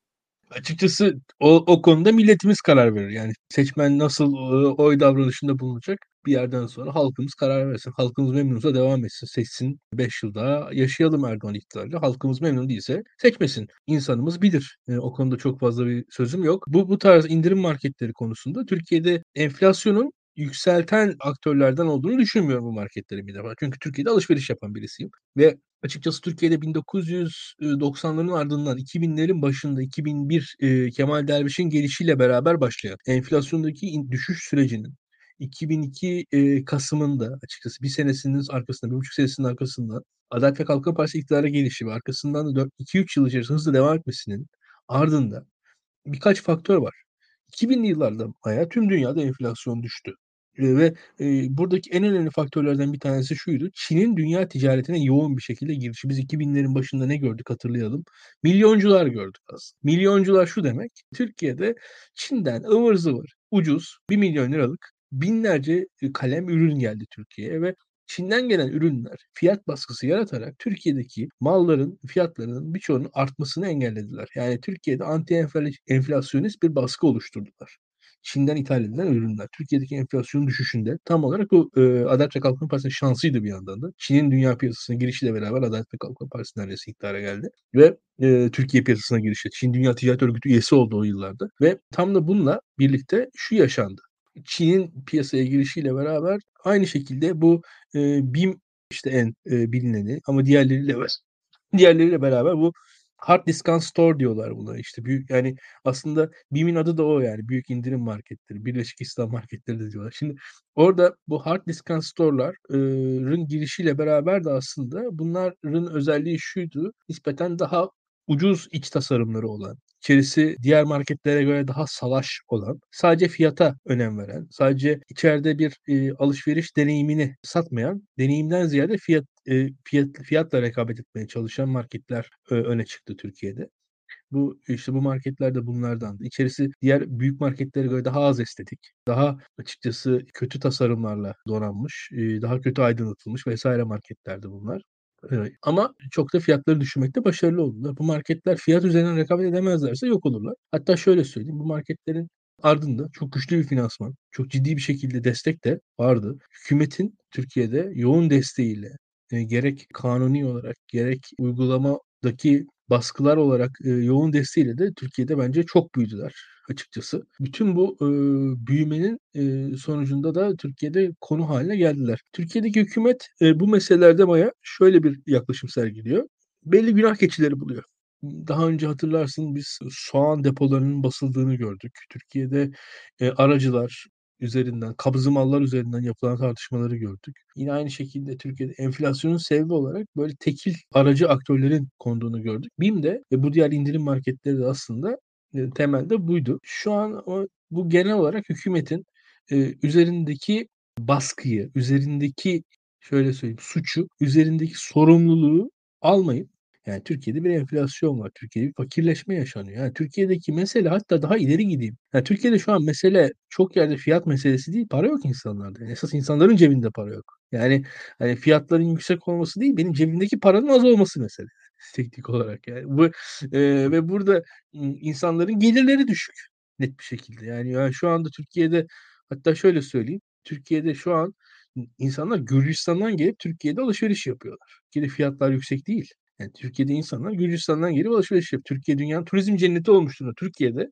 Açıkçası o, o konuda milletimiz karar verir. Yani seçmen nasıl oy davranışında bulunacak bir yerden sonra halkımız karar versin. Halkımız memnunsa devam etsin. Seçsin 5 yıl daha yaşayalım Erdoğan iktidarıyla. Halkımız memnun değilse seçmesin. İnsanımız bilir. E, o konuda çok fazla bir sözüm yok. Bu, bu tarz indirim marketleri konusunda Türkiye'de enflasyonun yükselten aktörlerden olduğunu düşünmüyorum bu marketlerin bir defa. Çünkü Türkiye'de alışveriş yapan birisiyim. Ve açıkçası Türkiye'de 1990'ların ardından 2000'lerin başında 2001 e, Kemal Derviş'in gelişiyle beraber başlayan enflasyondaki düşüş sürecinin 2002 e, Kasım'ında açıkçası bir senesinin arkasında, bir buçuk senesinin arkasında Adalet ve Kalkınma Partisi iktidara gelişi ve arkasından da 2-3 yıl içerisinde hızlı devam etmesinin ardında birkaç faktör var. 2000'li yıllarda bayağı tüm dünyada enflasyon düştü. Eee, ve, eee, buradaki en önemli faktörlerden bir tanesi şuydu: Çin'in dünya ticaretine yoğun bir şekilde girişi. Biz 2000'lerin başında ne gördük hatırlayalım. Milyoncular gördük aslında. Milyoncular şu demek, Türkiye'de Çin'den ıvır zıvır, ucuz liralık binlerce, kalem ürün geldi Türkiye'ye ve Çin'den gelen ürünler fiyat baskısı yaratarak Türkiye'deki malların fiyatlarının birçoğunun artmasını engellediler. Yani Türkiye'de anti enflasyonist bir baskı oluşturdular. Çin'den ithal edilen ürünler. Türkiye'deki enflasyon düşüşünde tam olarak o e, Adalet ve Kalkınma Partisi'nin şansıydı bir yandan da. Çin'in dünya piyasasına girişiyle beraber Adalet ve Kalkınma Partisi neredeyse iktidara geldi. Ve e, Türkiye piyasasına girişi. Çin Dünya Ticaret Örgütü üyesi oldu o yıllarda. Ve tam da bununla birlikte şu yaşandı. Çin'in piyasaya girişiyle beraber aynı şekilde bu e, BİM işte en e, bilineni ama diğerleriyle diğerleriyle beraber bu Hard Discount Store diyorlar buna işte. Büyük yani aslında BİM'in adı da o yani. Büyük indirim marketleri, Birleşik İslam marketleri de diyorlar. Şimdi orada bu Hard Discount Store'ların girişiyle beraber de aslında bunların özelliği şuydu. Nispeten daha ucuz iç tasarımları olan, içerisi diğer marketlere göre daha salaş olan, sadece fiyata önem veren, sadece içeride bir e, alışveriş deneyimini satmayan, deneyimden ziyade fiyat e, fiyat fiyatla rekabet etmeye çalışan marketler e, öne çıktı Türkiye'de. Bu işte bu marketler de bunlardandı. İçerisi diğer büyük marketlere göre daha az estetik, daha açıkçası kötü tasarımlarla donanmış, e, daha kötü aydınlatılmış vesaire marketlerdi bunlar. Ama çok da fiyatları düşürmekte başarılı oldular. Bu marketler fiyat üzerinden rekabet edemezlerse yok olurlar. Hatta şöyle söyleyeyim, bu marketlerin ardında çok güçlü bir finansman, çok ciddi bir şekilde destek de vardı. Hükümetin Türkiye'de yoğun desteğiyle e, gerek kanuni olarak gerek uygulamadaki baskılar olarak e, yoğun desteğiyle de Türkiye'de bence çok büyüdüler açıkçası. Bütün bu e, büyümenin e, sonucunda da Türkiye'de konu haline geldiler. Türkiye'deki hükümet e, bu meselelerde baya şöyle bir yaklaşım sergiliyor. Belli günah keçileri buluyor. Daha önce hatırlarsın biz soğan depolarının basıldığını gördük. Türkiye'de e, aracılar üzerinden, kabzı mallar üzerinden yapılan tartışmaları gördük. Yine aynı şekilde Türkiye'de enflasyonun sebebi olarak böyle tekil aracı aktörlerin konduğunu gördük. BİM de ve bu diğer indirim marketleri de aslında e, temelde buydu. Şu an o, bu genel olarak hükümetin e, üzerindeki baskıyı, üzerindeki şöyle söyleyeyim suçu, üzerindeki sorumluluğu almayıp Yani Türkiye'de bir enflasyon var. Türkiye'de bir fakirleşme yaşanıyor. Yani Türkiye'deki mesele hatta daha ileri gideyim. Yani Türkiye'de şu an mesele çok yerde fiyat meselesi değil. Para yok insanlarda. Yani esas insanların cebinde para yok. Yani hani fiyatların yüksek olması değil, benim cebimdeki paranın az olması mesele teknik olarak yani. Bu eee, ve burada insanların gelirleri düşük net bir şekilde. Yani, yani şu anda Türkiye'de hatta şöyle söyleyeyim. Türkiye'de şu an insanlar Gürcistan'dan gelip Türkiye'de alışveriş yapıyorlar. Türkiye'de fiyatlar yüksek değil. Yani Türkiye'de insanlar Gürcistan'dan gelip alışveriş yapıyor. Türkiye dünyanın turizm cenneti olmuş durumda. Türkiye'de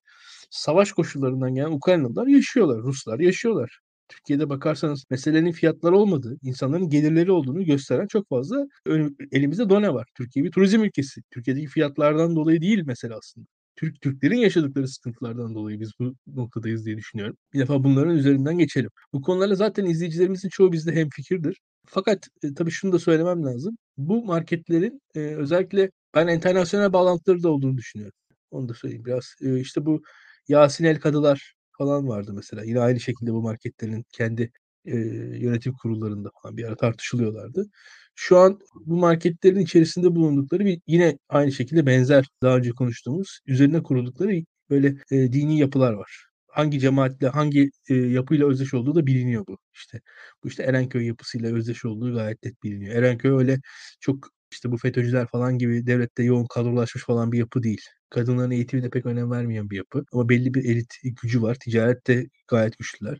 savaş koşullarından gelen Ukraynalılar yaşıyorlar, Ruslar yaşıyorlar. Türkiye'de bakarsanız meselenin fiyatları olmadığı, insanların gelirleri olduğunu gösteren çok fazla elimizde done var. Türkiye bir turizm ülkesi. Türkiye'deki fiyatlardan dolayı değil mesele aslında. Türk Türklerin yaşadıkları sıkıntılardan dolayı biz bu noktadayız diye düşünüyorum. Bir defa bunların üzerinden geçelim. Bu konularla zaten izleyicilerimizin çoğu bizde hemfikirdir. Fakat e, tabii şunu da söylemem lazım. Bu marketlerin e, özellikle ben internasyonel bağlantıları da olduğunu düşünüyorum. Onu da söyleyeyim biraz. E, işte bu Yasin El Kadılar falan vardı mesela. Yine aynı şekilde bu marketlerin kendi e, yönetim kurullarında falan bir ara tartışılıyorlardı. Şu an bu marketlerin içerisinde bulundukları bir yine aynı şekilde benzer daha önce konuştuğumuz üzerine kuruldukları böyle e, dini yapılar var. Hangi cemaatle, hangi e, yapıyla özdeş olduğu da biliniyor bu. İşte bu işte Erenköy yapısıyla özdeş olduğu gayet net biliniyor. Erenköy öyle çok işte bu FETÖ'cüler falan gibi devlette yoğun kadrolaşmış falan bir yapı değil. Kadınların eğitimine pek önem vermeyen bir yapı. Ama belli bir elit gücü var. Ticarette gayet güçlüler.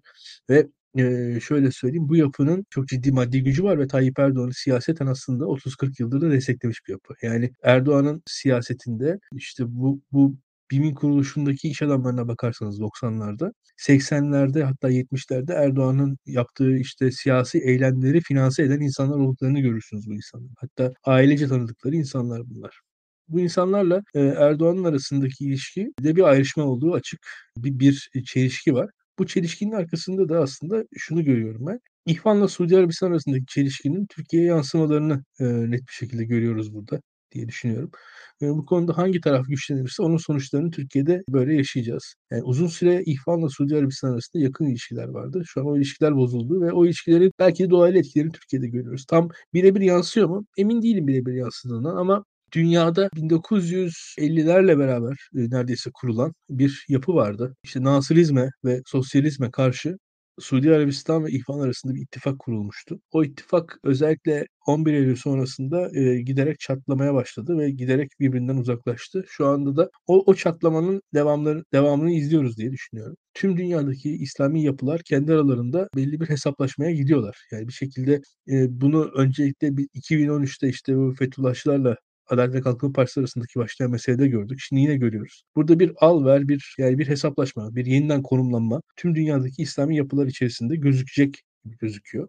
Ve Eee, şöyle söyleyeyim, bu yapının çok ciddi maddi gücü var ve Tayyip Erdoğan'ı siyaseten aslında 30-40 yıldır da desteklemiş bir yapı. Yani Erdoğan'ın siyasetinde işte bu bu BİM'in kuruluşundaki iş adamlarına bakarsanız 90'larda, 80'lerde hatta 70'lerde Erdoğan'ın yaptığı işte siyasi eylemleri finanse eden insanlar olduklarını görürsünüz bu insanların. Hatta ailece tanıdıkları insanlar bunlar. Bu insanlarla eee, Erdoğan'ın arasındaki ilişki de bir ayrışma olduğu açık. Bir bir çelişki var. Bu çelişkinin arkasında da aslında şunu görüyorum ben. İhvan'la Suudi Arabistan arasındaki çelişkinin Türkiye'ye yansımalarını e, net bir şekilde görüyoruz burada diye düşünüyorum. E, bu konuda hangi taraf güçlenirse onun sonuçlarını Türkiye'de böyle yaşayacağız. Yani uzun süre İhvan'la Suudi Arabistan arasında yakın ilişkiler vardı. Şu an o ilişkiler bozuldu ve o ilişkileri belki de dolaylı etkilerini Türkiye'de görüyoruz. Tam birebir yansıyor mu? Emin değilim birebir yansıdığından ama Dünyada 1950'lerle beraber e, neredeyse kurulan bir yapı vardı. İşte Nasirizme ve sosyalizme karşı Suudi Arabistan ve İhvan arasında bir ittifak kurulmuştu. O ittifak özellikle 11 Eylül sonrasında e, giderek çatlamaya başladı ve giderek birbirinden uzaklaştı. Şu anda da o, o çatlamanın devamları, devamını izliyoruz diye düşünüyorum. Tüm dünyadaki İslami yapılar kendi aralarında belli bir hesaplaşmaya gidiyorlar. Yani bir şekilde e, bunu öncelikle 2013'te işte bu Fethullahçılarla Adalet ve Kalkınma Partisi arasındaki başlayan meselede gördük. Şimdi yine görüyoruz. Burada bir al ver, bir yani bir hesaplaşma, bir yeniden konumlanma tüm dünyadaki İslami yapılar içerisinde gözükecek gibi gözüküyor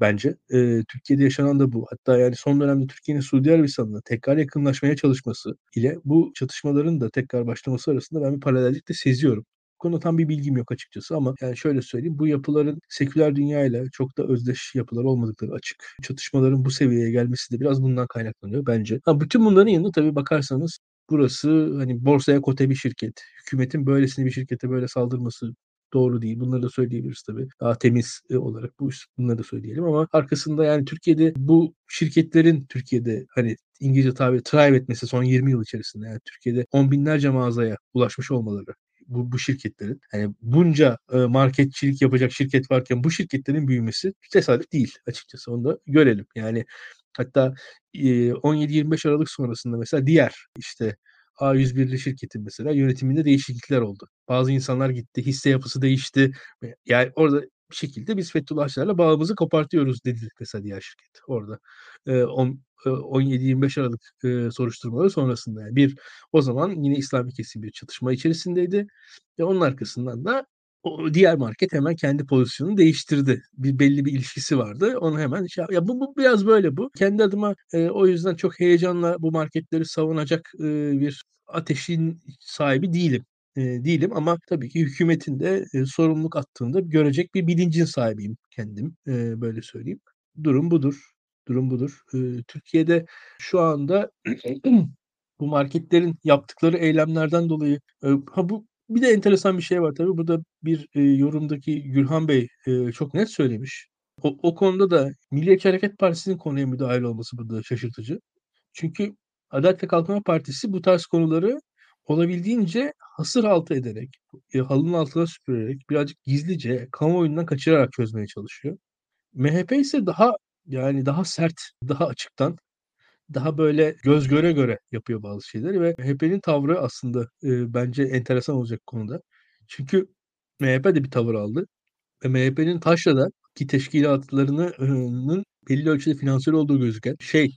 bence. E, Türkiye'de yaşanan da bu. Hatta yani son dönemde Türkiye'nin Suudi Arabistan'la tekrar yakınlaşmaya çalışması ile bu çatışmaların da tekrar başlaması arasında ben bir paralellik de seziyorum konuda tam bir bilgim yok açıkçası ama yani şöyle söyleyeyim bu yapıların seküler dünyayla çok da özdeş yapılar olmadıkları açık. Çatışmaların bu seviyeye gelmesi de biraz bundan kaynaklanıyor bence. Ha, bütün bunların yanında tabii bakarsanız burası hani borsaya kote bir şirket. Hükümetin böylesine bir şirkete böyle saldırması doğru değil. Bunları da söyleyebiliriz tabii. Daha temiz e, olarak bu bunları da söyleyelim ama arkasında yani Türkiye'de bu şirketlerin Türkiye'de hani İngilizce tabiri thrive etmesi son 20 yıl içerisinde yani Türkiye'de on binlerce mağazaya ulaşmış olmaları bu, bu şirketlerin. Yani bunca e, marketçilik yapacak şirket varken bu şirketlerin büyümesi tesadüf değil açıkçası. Onu da görelim. Yani hatta e, 17-25 Aralık sonrasında mesela diğer işte A101'li şirketin mesela yönetiminde değişiklikler oldu. Bazı insanlar gitti, hisse yapısı değişti. Yani orada bir şekilde biz Fethullahçılarla bağımızı kopartıyoruz dedi mesela diğer şirket orada. E, on, 17-25 Aralık e, soruşturmaları sonrasında. Yani bir o zaman yine İslami kesim bir çatışma içerisindeydi. Ve onun arkasından da o diğer market hemen kendi pozisyonunu değiştirdi. Bir belli bir ilişkisi vardı. Onu hemen şey, ya bu, bu biraz böyle bu. Kendi adıma e, o yüzden çok heyecanla bu marketleri savunacak e, bir ateşin sahibi değilim değilim ama tabii ki hükümetin de e, sorumluluk attığında görecek bir bilincin sahibiyim kendim böyle söyleyeyim. Durum budur. Durum budur. Eee, Türkiye'de şu anda bu marketlerin yaptıkları eylemlerden dolayı eee, ha bu bir de enteresan bir şey var tabii. Burada bir, eee, yorumdaki Gülhan Bey, eee, çok net söylemiş. O o konuda da Milliyetçi Hareket Partisi'nin konuya müdahil olması burada şaşırtıcı. Çünkü Adalet ve Kalkınma Partisi bu tarz konuları olabildiğince hasır altı ederek, e, halının altına süpürerek, birazcık gizlice, kamuoyundan kaçırarak çözmeye çalışıyor. MHP ise daha yani daha sert, daha açıktan, daha böyle göz göre göre yapıyor bazı şeyleri ve MHP'nin tavrı aslında e, bence enteresan olacak konuda. Çünkü MHP de bir tavır aldı ve MHP'nin Taşra'da ki teşkilatlarının belli ölçüde finansal olduğu gözüken şey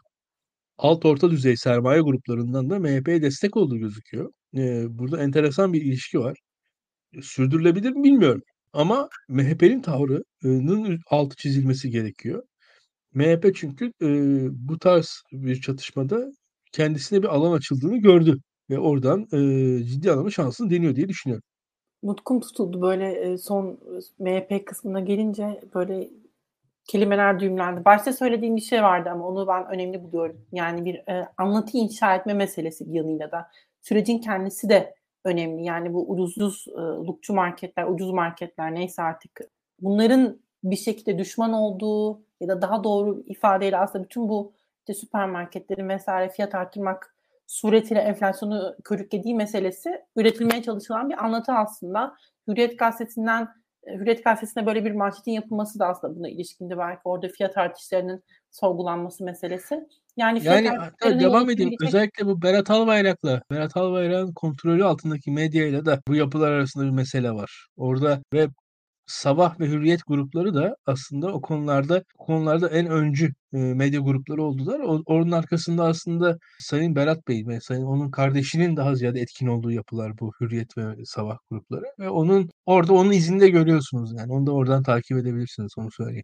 alt orta düzey sermaye gruplarından da MHP'ye destek olduğu gözüküyor. Ee, burada enteresan bir ilişki var. Sürdürülebilir mi bilmiyorum. Ama MHP'nin tavrının altı çizilmesi gerekiyor. MHP çünkü e, bu tarz bir çatışmada kendisine bir alan açıldığını gördü. Ve oradan e, ciddi anlamda şansını deniyor diye düşünüyorum. Nutkum tutuldu böyle son MHP kısmına gelince böyle kelimeler düğümlendi. Başta söylediğim bir şey vardı ama onu ben önemli buluyorum. Yani bir e, anlatı inşa etme meselesi bir yanıyla da. Sürecin kendisi de önemli. Yani bu ucuzlukçu marketler, ucuz marketler neyse artık bunların bir şekilde düşman olduğu ya da daha doğru ifadeyle aslında bütün bu işte süpermarketlerin vesaire fiyat arttırmak suretiyle enflasyonu körüklediği meselesi üretilmeye çalışılan bir anlatı aslında. Hürriyet gazetesinden Hürriyet gazetesine böyle bir manşetin yapılması da aslında buna ilişkindi belki orada fiyat artışlarının sorgulanması meselesi. Yani, yani hatta devam edeyim. Gelecek... Özellikle bu Berat Albayrak'la, Berat Albayrak'ın kontrolü altındaki medyayla da bu yapılar arasında bir mesele var. Orada ve Sabah ve Hürriyet grupları da aslında o konularda o konularda en öncü medya grupları oldular. Onun arkasında aslında Sayın Berat Bey ve Sayın onun kardeşinin daha ziyade etkin olduğu yapılar bu Hürriyet ve Sabah grupları ve onun orada onun izinde görüyorsunuz yani onu da oradan takip edebilirsiniz onu söyleyeyim.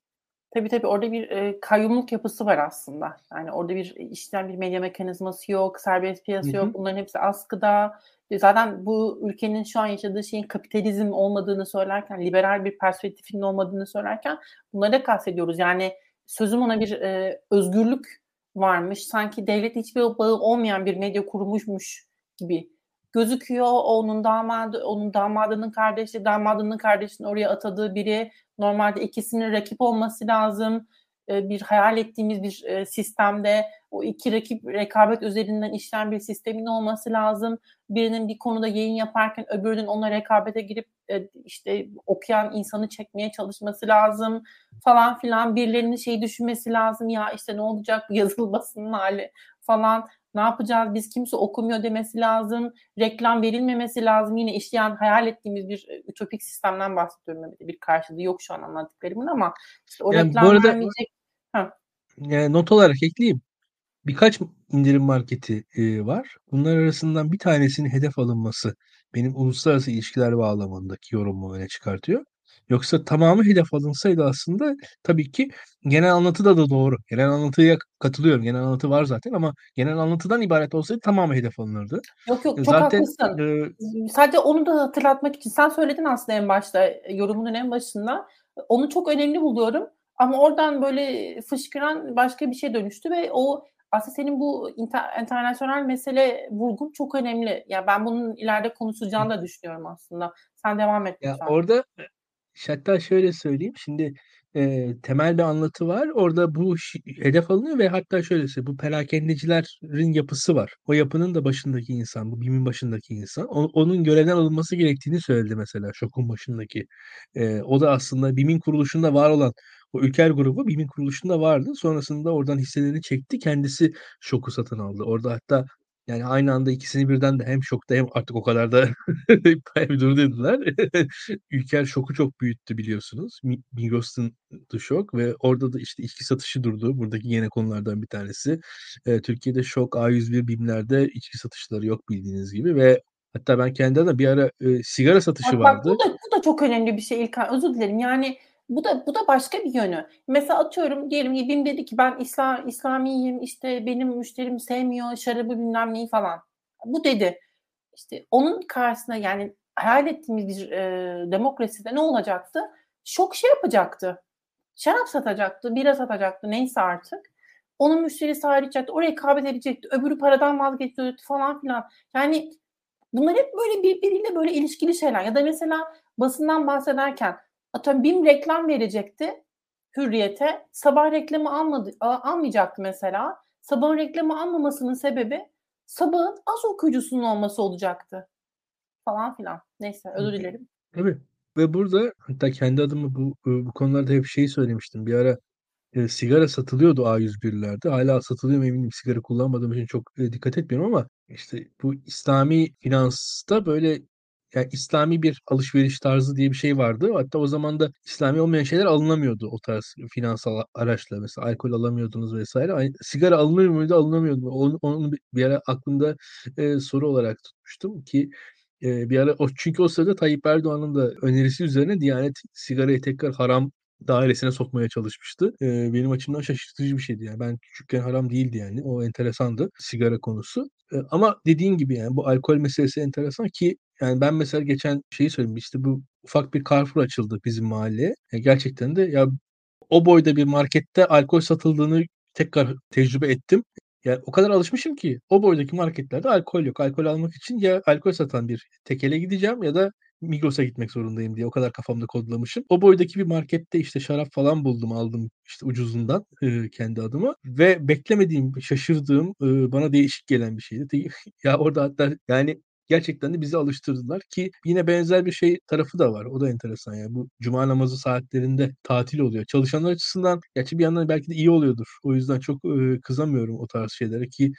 Tabii tabii orada bir e, kayyumluk yapısı var aslında. Yani orada bir işleyen bir medya mekanizması yok, serbest piyasa Hı-hı. yok. Bunların hepsi askıda. Zaten bu ülkenin şu an yaşadığı şeyin kapitalizm olmadığını söylerken, liberal bir perspektifinin olmadığını söylerken bunları da kastediyoruz. Yani sözüm ona bir e, özgürlük varmış. Sanki devlet hiçbir bağı olmayan bir medya kurmuşmuş gibi gözüküyor. Onun damadı, onun damadının kardeşi, damadının kardeşini oraya atadığı biri. Normalde ikisinin rakip olması lazım. Bir hayal ettiğimiz bir sistemde o iki rakip rekabet üzerinden işleyen bir sistemin olması lazım. Birinin bir konuda yayın yaparken öbürünün ona rekabete girip işte okuyan insanı çekmeye çalışması lazım falan filan. Birilerinin şey düşünmesi lazım ya işte ne olacak yazılı basının hali falan ne yapacağız biz kimse okumuyor demesi lazım. Reklam verilmemesi lazım. Yine işleyen hayal ettiğimiz bir e, ütopik sistemden bahsediyorum. Bir karşılığı yok şu an anlattıklarımın ama işte o yani reklam arada, vermeyecek. Ha. Yani not olarak ekleyeyim. Birkaç indirim marketi e, var. Bunlar arasından bir tanesinin hedef alınması benim uluslararası ilişkiler bağlamındaki yorumumu öne çıkartıyor. Yoksa tamamı hedef alınsaydı aslında tabii ki genel anlatı da, da doğru. Genel anlatıya katılıyorum. Genel anlatı var zaten ama genel anlatıdan ibaret olsaydı tamamı hedef alınırdı. Yok yok çok zaten, haklısın. E, Sadece onu da hatırlatmak için sen söyledin aslında en başta yorumunun en başında. Onu çok önemli buluyorum. Ama oradan böyle fışkıran başka bir şey dönüştü ve o aslında senin bu inter, internasyonel mesele vurgun çok önemli. Yani ben bunun ileride konuşacağını da düşünüyorum aslında. Sen devam et lütfen. Ya orada hatta şöyle söyleyeyim. Şimdi e, temel bir anlatı var. Orada bu hedef alınıyor ve hatta şöyle söyleyeyim. Bu perakendecilerin yapısı var. O yapının da başındaki insan, bu BİM'in başındaki insan. O, onun görevden alınması gerektiğini söyledi mesela Şok'un başındaki. E, o da aslında BİM'in kuruluşunda var olan o Ülker grubu BİM'in kuruluşunda vardı. Sonrasında oradan hisselerini çekti. Kendisi Şok'u satın aldı. Orada hatta yani aynı anda ikisini birden de hem şokta hem artık o kadar da bir dur dediler. Ülker şoku çok büyüttü biliyorsunuz. Migros'un da şok ve orada da işte içki satışı durdu. Buradaki yine konulardan bir tanesi. E, Türkiye'de şok A101 BİM'lerde içki satışları yok bildiğiniz gibi ve Hatta ben kendi adıma bir ara e, sigara satışı bak, vardı. Bak, bu da bu da çok önemli bir şey İlkan. Özür dilerim. Yani bu da bu da başka bir yönü. Mesela atıyorum diyelim ki BİM dedi ki ben İslam İslamiyim işte benim müşterim sevmiyor şarabı bilmem neyi falan. Bu dedi. İşte onun karşısında yani hayal ettiğimiz bir e, demokraside ne olacaktı? Şok şey yapacaktı. Şarap satacaktı, bira satacaktı neyse artık. Onun müşterisi ayrılacaktı, o rekabet edecekti, öbürü paradan vazgeçiyordu falan filan. Yani bunlar hep böyle birbiriyle böyle ilişkili şeyler. Ya da mesela basından bahsederken Atıyorum BİM reklam verecekti Hürriyet'e. Sabah reklamı almadı, almayacaktı mesela. Sabah reklamı almamasının sebebi sabahın az okuyucusunun olması olacaktı. Falan filan. Neyse özür dilerim. Tabii. Ve burada hatta kendi adıma bu bu konularda hep şeyi söylemiştim. Bir ara e, sigara satılıyordu A101'lerde. Hala satılıyor mu eminim. Sigara kullanmadığım için çok e, dikkat etmiyorum ama işte bu İslami finansta böyle yani İslami bir alışveriş tarzı diye bir şey vardı. Hatta o zaman da İslami olmayan şeyler alınamıyordu o tarz finansal araçla. Mesela alkol alamıyordunuz vesaire. Ay- Sigara alınıyor muydu? Alınamıyordu. Onu, onu bir ara aklımda e, soru olarak tutmuştum ki e, bir ara o çünkü o sırada Tayyip Erdoğan'ın da önerisi üzerine Diyanet sigarayı tekrar haram dairesine sokmaya çalışmıştı. Eee, benim açımdan şaşırtıcı bir şeydi yani. Ben küçükken haram değildi yani. O enteresandı sigara konusu. Eee, ama dediğin gibi yani bu alkol meselesi enteresan ki yani ben mesela geçen şeyi söyleyeyim işte bu ufak bir Carrefour açıldı bizim mahalleye. Ya gerçekten de ya o boyda bir markette alkol satıldığını tekrar tecrübe ettim. Yani o kadar alışmışım ki o boydaki marketlerde alkol yok. Alkol almak için ya alkol satan bir tekele gideceğim ya da Migros'a gitmek zorundayım diye o kadar kafamda kodlamışım. O boydaki bir markette işte şarap falan buldum aldım işte ucuzundan e, kendi adıma ve beklemediğim, şaşırdığım, e, bana değişik gelen bir şeydi. ya orada hatta yani gerçekten de bizi alıştırdılar ki yine benzer bir şey tarafı da var. O da enteresan yani. Bu cuma namazı saatlerinde tatil oluyor. Çalışanlar açısından gerçi bir yandan belki de iyi oluyordur. O yüzden çok e, kızamıyorum o tarz şeylere ki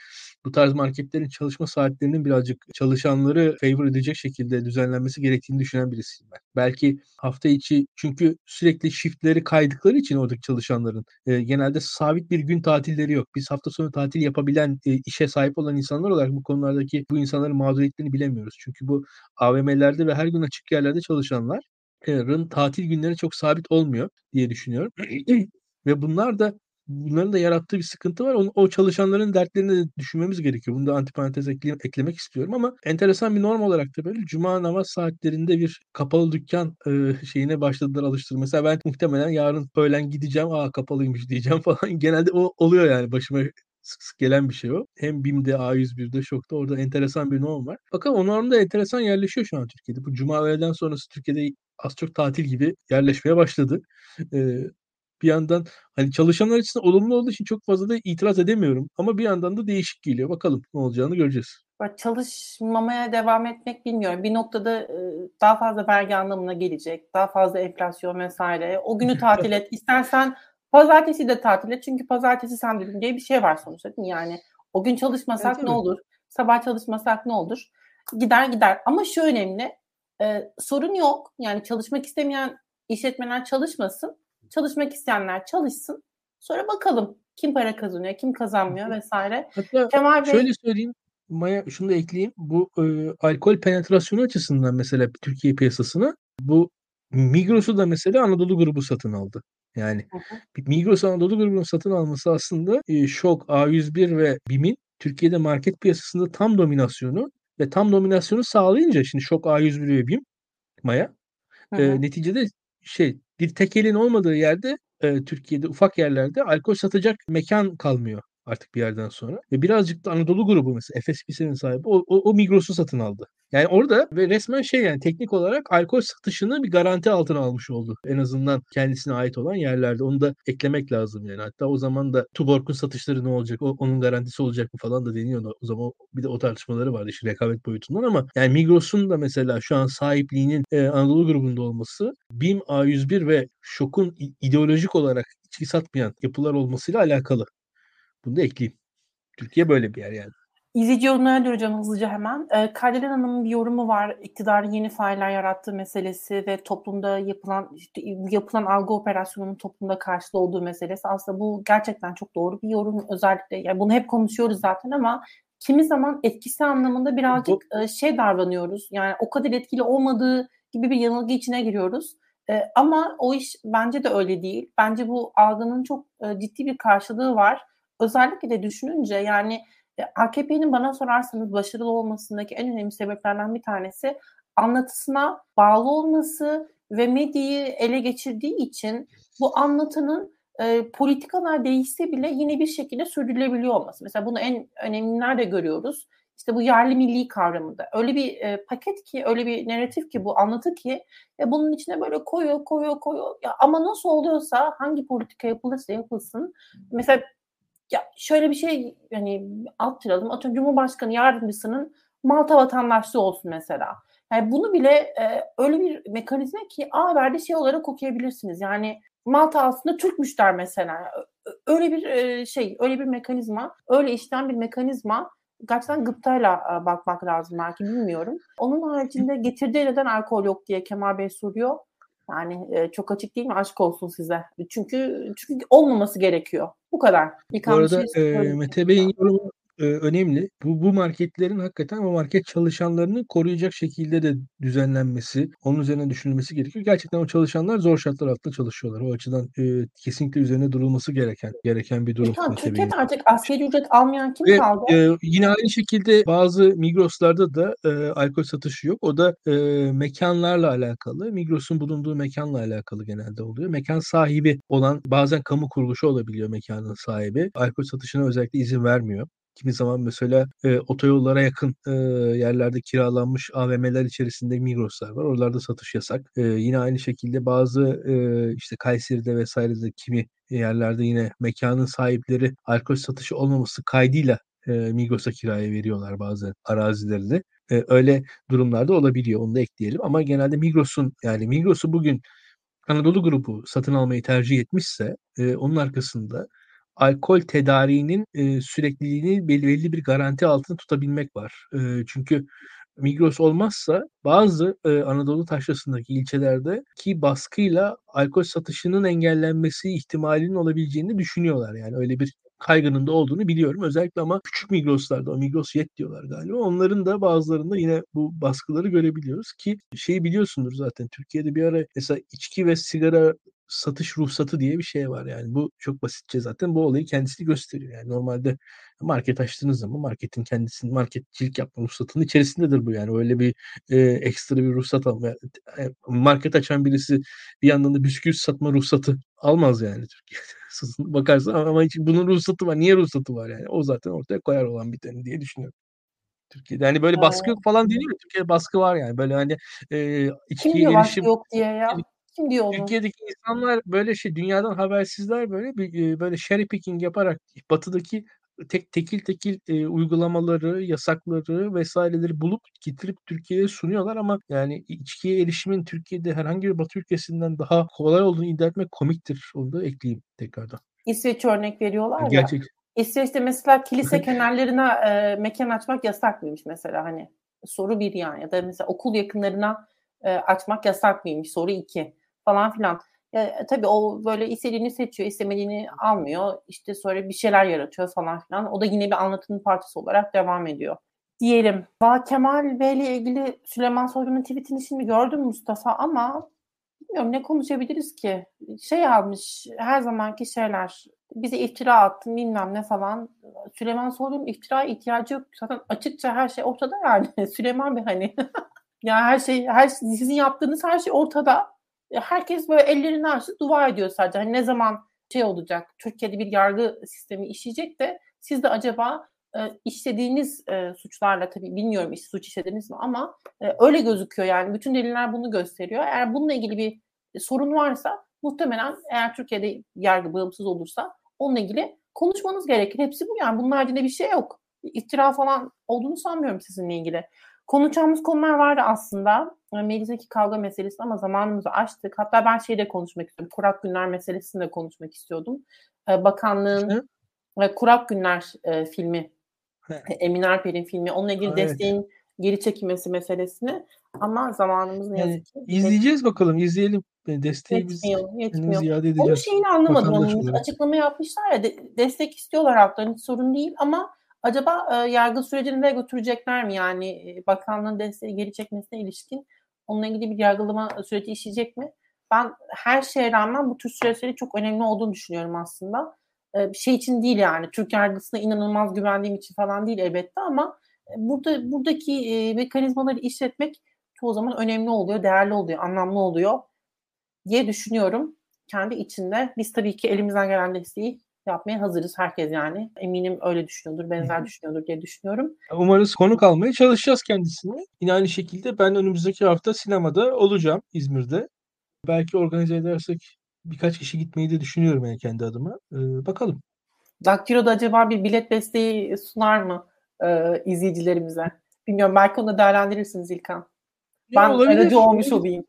bu tarz marketlerin çalışma saatlerinin birazcık çalışanları favor edecek şekilde düzenlenmesi gerektiğini düşünen birisiyim ben. Belki hafta içi çünkü sürekli shiftleri kaydıkları için oradaki çalışanların e, genelde sabit bir gün tatilleri yok. Biz hafta sonu tatil yapabilen e, işe sahip olan insanlar olarak bu konulardaki bu insanların mağduriyetlerini bilemiyoruz. Çünkü bu AVM'lerde ve her gün açık yerlerde çalışanların tatil günleri çok sabit olmuyor diye düşünüyorum. ve bunlar da bunların da yarattığı bir sıkıntı var. O, o çalışanların dertlerini de düşünmemiz gerekiyor. Bunu da antiparantez ekle, eklemek istiyorum ama enteresan bir norm olarak da böyle cuma namaz saatlerinde bir kapalı dükkan e, şeyine başladılar alıştırma. Mesela ben muhtemelen yarın öğlen gideceğim. Aa kapalıymış diyeceğim falan. Genelde o oluyor yani başıma sık sık gelen bir şey o. Hem BİM'de, A101'de, Şok'ta orada enteresan bir norm var. Fakat o norm da enteresan yerleşiyor şu an Türkiye'de. Bu cuma öğleden sonrası Türkiye'de az çok tatil gibi yerleşmeye başladı. Ee, bir yandan hani çalışanlar açısından olumlu olduğu için çok fazla da itiraz edemiyorum. Ama bir yandan da değişik geliyor. Bakalım ne olacağını göreceğiz. Çalışmamaya devam etmek bilmiyorum. Bir noktada daha fazla vergi anlamına gelecek. Daha fazla enflasyon vesaire. O günü tatil et. İstersen pazartesi de tatil et. Çünkü pazartesi sendromu diye bir şey var sonuçta değil mi? Yani o gün çalışmasak evet, ne olur? Sabah çalışmasak ne olur? Gider gider. Ama şu önemli. E, sorun yok. Yani çalışmak istemeyen işletmeler çalışmasın Çalışmak isteyenler çalışsın. Sonra bakalım kim para kazanıyor, kim kazanmıyor vesaire. Hatta Kemal Bey, şöyle söyleyeyim. Maya şunu da ekleyeyim. Bu e, alkol penetrasyonu açısından mesela Türkiye piyasasına bu Migros'u da mesela Anadolu grubu satın aldı. Yani. Migros Anadolu grubunun satın alması aslında e, Şok, A101 ve BİM'in Türkiye'de market piyasasında tam dominasyonu ve tam dominasyonu sağlayınca şimdi Şok, A101 ve BİM Maya hı hı. E, neticede şey bir tekelin olmadığı yerde e, Türkiye'de ufak yerlerde alkol satacak mekan kalmıyor artık bir yerden sonra. Ve birazcık da Anadolu grubu mesela Efes Pilsen'in sahibi o, o, o Migros'u satın aldı. Yani orada ve resmen şey yani teknik olarak alkol satışını bir garanti altına almış oldu. En azından kendisine ait olan yerlerde. Onu da eklemek lazım yani. Hatta o zaman da Tuborg'un satışları ne olacak? O, onun garantisi olacak mı falan da deniyor. O zaman bir de o tartışmaları vardı işte rekabet boyutundan ama yani Migros'un da mesela şu an sahipliğinin e, Anadolu grubunda olması BİM A101 ve Şok'un ideolojik olarak içki satmayan yapılar olmasıyla alakalı. Bunu da ekleyeyim. Türkiye böyle bir yer yani. İzleyici yorumlara döneceğim hızlıca hemen. E, Kardelen Hanım'ın bir yorumu var. İktidarın yeni failler yarattığı meselesi ve toplumda yapılan işte, yapılan algı operasyonunun toplumda karşılığı olduğu meselesi. Aslında bu gerçekten çok doğru bir yorum. Özellikle yani bunu hep konuşuyoruz zaten ama kimi zaman etkisi anlamında birazcık bu... e, şey davranıyoruz. Yani o kadar etkili olmadığı gibi bir yanılgı içine giriyoruz. E, ama o iş bence de öyle değil. Bence bu algının çok e, ciddi bir karşılığı var özellikle de düşününce yani e, AKP'nin bana sorarsanız başarılı olmasındaki en önemli sebeplerden bir tanesi anlatısına bağlı olması ve medyayı ele geçirdiği için bu anlatının e, politikalar değişse bile yine bir şekilde sürdürülebiliyor olması. Mesela bunu en önemli nerede görüyoruz? İşte bu yerli milli kavramında. Öyle bir e, paket ki, öyle bir narratif ki bu anlatı ki e, bunun içine böyle koyuyor, koyuyor, koyuyor. Ya, ama nasıl oluyorsa hangi politika yapılırsa yapılsın. Mesela Ya şöyle bir şey hani attıralım. Atıyorum Cumhurbaşkanı yardımcısının Malta vatandaşlığı olsun mesela. Yani bunu bile e, öyle bir mekanizma ki A Haber'de şey olarak okuyabilirsiniz. Yani Malta aslında Türkmüşler mesela. Öyle bir e, şey, öyle bir mekanizma, öyle işten bir mekanizma gerçekten gıptayla e, bakmak lazım belki bilmiyorum. Onun haricinde getirdiği neden alkol yok diye Kemal Bey soruyor. Yani e, çok açık değil mi? Aşk olsun size. Çünkü çünkü olmaması gerekiyor. Bu kadar. Bu arada e, Mete Bey'in yorumu e, önemli. Bu bu marketlerin hakikaten o market çalışanlarını koruyacak şekilde de düzenlenmesi, onun üzerine düşünülmesi gerekiyor. Gerçekten o çalışanlar zor şartlar altında çalışıyorlar. O açıdan e, kesinlikle üzerine durulması gereken gereken bir durum. E tamam, Türkiye'de artık askeri ücret almayan kim Ve, kaldı? E, yine aynı şekilde bazı Migros'larda da e, alkol satışı yok. O da e, mekanlarla alakalı. Migros'un bulunduğu mekanla alakalı genelde oluyor. Mekan sahibi olan bazen kamu kuruluşu olabiliyor mekanın sahibi. Alkol satışına özellikle izin vermiyor. Kimi zaman mesela e, otoyollara yakın e, yerlerde kiralanmış AVM'ler içerisinde Migros'lar var. Oralarda satış yasak. E, yine aynı şekilde bazı e, işte Kayseri'de vesairede kimi yerlerde yine mekanın sahipleri alkol satışı olmaması kaydıyla e, Migros'a kiraya veriyorlar bazı arazileri E, öyle durumlarda olabiliyor. Onu da ekleyelim. Ama genelde Migros'un yani Migros'u bugün Anadolu grubu satın almayı tercih etmişse e, onun arkasında alkol tedariğinin e, sürekliliğini belli bir garanti altında tutabilmek var. E, çünkü Migros olmazsa bazı e, Anadolu taşrasındaki ilçelerde ki baskıyla alkol satışının engellenmesi ihtimalinin olabileceğini düşünüyorlar. Yani öyle bir kaygının da olduğunu biliyorum. Özellikle ama küçük Migros'larda o Migros Yet diyorlar galiba. Onların da bazılarında yine bu baskıları görebiliyoruz ki şeyi biliyorsundur zaten Türkiye'de bir ara mesela içki ve sigara satış ruhsatı diye bir şey var yani. Bu çok basitçe zaten bu olayı kendisi gösteriyor. Yani normalde market açtığınız zaman marketin kendisinin marketçilik yapma ruhsatının içerisindedir bu yani. Öyle bir e, ekstra bir ruhsat alma. E, market açan birisi bir yandan da bisküvi satma ruhsatı almaz yani Türkiye'de. Bakarsan ama hiç bunun ruhsatı var. Niye ruhsatı var yani? O zaten ortaya koyar olan bir tane diye düşünüyorum. Türkiye'de. Hani böyle baskı yok falan değil mi? Türkiye'de baskı var yani. Böyle hani e, içkiye erişim yok diye ya? Kim diyor onu? Türkiye'deki insanlar böyle şey dünyadan habersizler böyle bir böyle cherry picking yaparak batıdaki tek tekil tekil e, uygulamaları, yasakları vesaireleri bulup getirip Türkiye'ye sunuyorlar ama yani içkiye erişimin Türkiye'de herhangi bir Batı ülkesinden daha kolay olduğunu iddia etmek komiktir. Onu da ekleyeyim tekrardan. İsveç örnek veriyorlar Gerçek. ya. İsveç'te mesela kilise kenarlarına e, mekan açmak yasak mıymış mesela hani soru bir yani ya da mesela okul yakınlarına e, açmak yasak mıymış soru iki falan filan. E, tabii o böyle istediğini seçiyor, istemediğini almıyor. İşte sonra bir şeyler yaratıyor falan filan. O da yine bir anlatının parçası olarak devam ediyor. Diyelim. Va Kemal Bey ile ilgili Süleyman Soylu'nun tweetini şimdi gördüm Mustafa ama bilmiyorum ne konuşabiliriz ki? Şey almış her zamanki şeyler. Bize iftira attın bilmem ne falan. Süleyman Soylu'nun iftira ihtiyacı yok. Zaten açıkça her şey ortada yani. Süleyman Bey hani. ya her şey, her sizin yaptığınız her şey ortada herkes böyle ellerini açtı dua ediyor sadece. Hani ne zaman şey olacak, Türkiye'de bir yargı sistemi işleyecek de siz de acaba e, işlediğiniz e, suçlarla tabii bilmiyorum iş suç işlediniz mi ama e, öyle gözüküyor yani bütün deliller bunu gösteriyor. Eğer bununla ilgili bir sorun varsa muhtemelen eğer Türkiye'de yargı bağımsız olursa onunla ilgili konuşmanız gerekir. Hepsi bu yani bunun haricinde bir şey yok. İftira falan olduğunu sanmıyorum sizinle ilgili. Konuşacağımız konular vardı aslında. Meclisteki kavga meselesi ama zamanımızı açtık. Hatta ben şeyde konuşmak istiyorum. Kurak Günler meselesini de konuşmak istiyordum. Bakanlığın Hı? Kurak Günler e, filmi. Emin Alper'in filmi. Onunla ilgili evet. desteğin geri çekilmesi meselesini ama zamanımız ne yazık ki. İzleyeceğiz bakalım, izleyelim. Desteği biz yetmiyor. ziyade edeceğiz. Onun şeyini anlamadım. Onun açıklama yapmışlar ya de, destek istiyorlar hiç sorun değil ama Acaba e, yargı sürecini de götürecekler mi? Yani e, bakanlığın desteği geri çekmesine ilişkin onunla ilgili bir yargılama süreci işleyecek mi? Ben her şeye rağmen bu tür süreçleri çok önemli olduğunu düşünüyorum aslında. E, bir şey için değil yani. Türk yargısına inanılmaz güvendiğim için falan değil elbette ama e, burada buradaki e, mekanizmaları işletmek çoğu zaman önemli oluyor, değerli oluyor, anlamlı oluyor diye düşünüyorum kendi içinde. Biz tabii ki elimizden gelen desteği yapmaya hazırız herkes yani. Eminim öyle düşünüyordur, benzer düşünüyordur diye düşünüyorum. Umarız konuk almaya çalışacağız kendisini. Yine aynı şekilde ben önümüzdeki hafta sinemada olacağım İzmir'de. Belki organize edersek birkaç kişi gitmeyi de düşünüyorum yani kendi adıma. Ee, bakalım. Daktilo da acaba bir bilet desteği sunar mı e, izleyicilerimize? Bilmiyorum belki onu değerlendirirsiniz İlkan. Ya Ben olabilir. aracı olmuş olayım.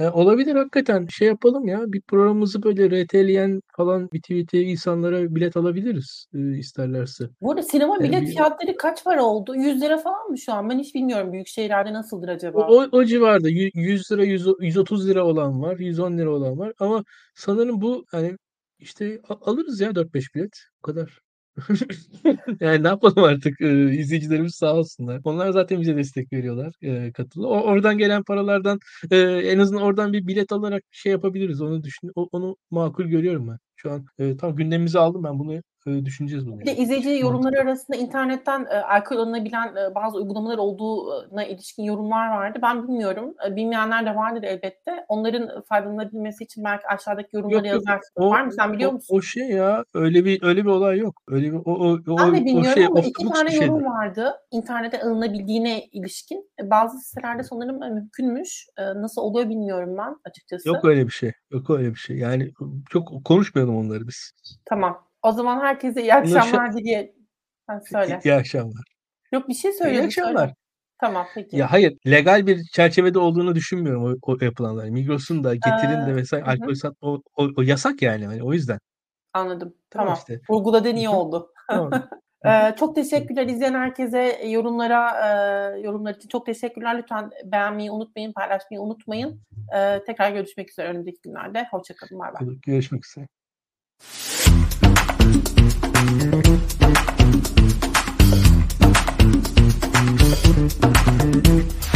E, olabilir hakikaten. Şey yapalım ya. Bir programımızı böyle RT'leyen falan bir tweet'e insanlara bilet alabiliriz e, isterlerse. Bu arada sinema Yani bilet bir- fiyatları kaç para oldu? 100 lira falan mı şu an? Ben hiç bilmiyorum büyük şehirlerde nasıldır O, acaba? o, o civarda Yü- 100 lira, 100 130 lira olan var, 110 lira olan var. Ama sanırım bu hani işte alırız ya 4-5 bilet. O kadar. Yani ne yapalım artık e, izleyicilerimiz sağ olsunlar. Onlar zaten bize destek veriyorlar e, katılı. O, oradan gelen paralardan e, en azından oradan bir bilet alarak şey yapabiliriz. Onu düşün, o- onu makul görüyorum ben. Şu an e, tam gündemimize aldım ben bunu e, düşüneceğiz bunu. Bir de izleyici yorumları arasında internetten e, alkol alınabilen e, bazı uygulamalar olduğuna ilişkin yorumlar vardı. Ben bilmiyorum. E, bilmeyenler de vardır elbette. Onların faydalanabilmesi için belki aşağıdaki yorumları Yok yazarsın. o, Var mı? Sen biliyor o, musun? o şey ya öyle bir öyle bir olay yok. Öyle bir o o o, Ben de o bilmiyorum şey ama iki tane yorum vardı. İnternete alınabildiğine ilişkin. E, Bazı sitelerde sanırım e, mümkünmüş. E, Nasıl oluyor bilmiyorum ben açıkçası. Yok öyle bir şey. Yok öyle bir şey. Yani çok konuşmayalım onları biz. Tamam. O zaman herkese iyi akşamlar diye. Sen söyle. İyi akşamlar. Yok bir şey İyi söylüyordun. söyle. akşamlar. Tamam peki. Ya hayır, legal bir çerçevede olduğunu düşünmüyorum o, o yapılanlar. Migros'un da, Getir'in de vesaire hı alkol sat o, o, o yasak yani. Hani o yüzden. Anladım. Tamam Tamam. işte. Vurguladığın Hı iyi oldu. Tamam. Ee, çok teşekkürler izleyen herkese yorumlara e, yorumlar için çok teşekkürler. Lütfen beğenmeyi unutmayın, paylaşmayı unutmayın. Ee, tekrar görüşmek üzere önümüzdeki günlerde. Hoşçakalın. Bay bay. Görüşmek üzere. Thank you.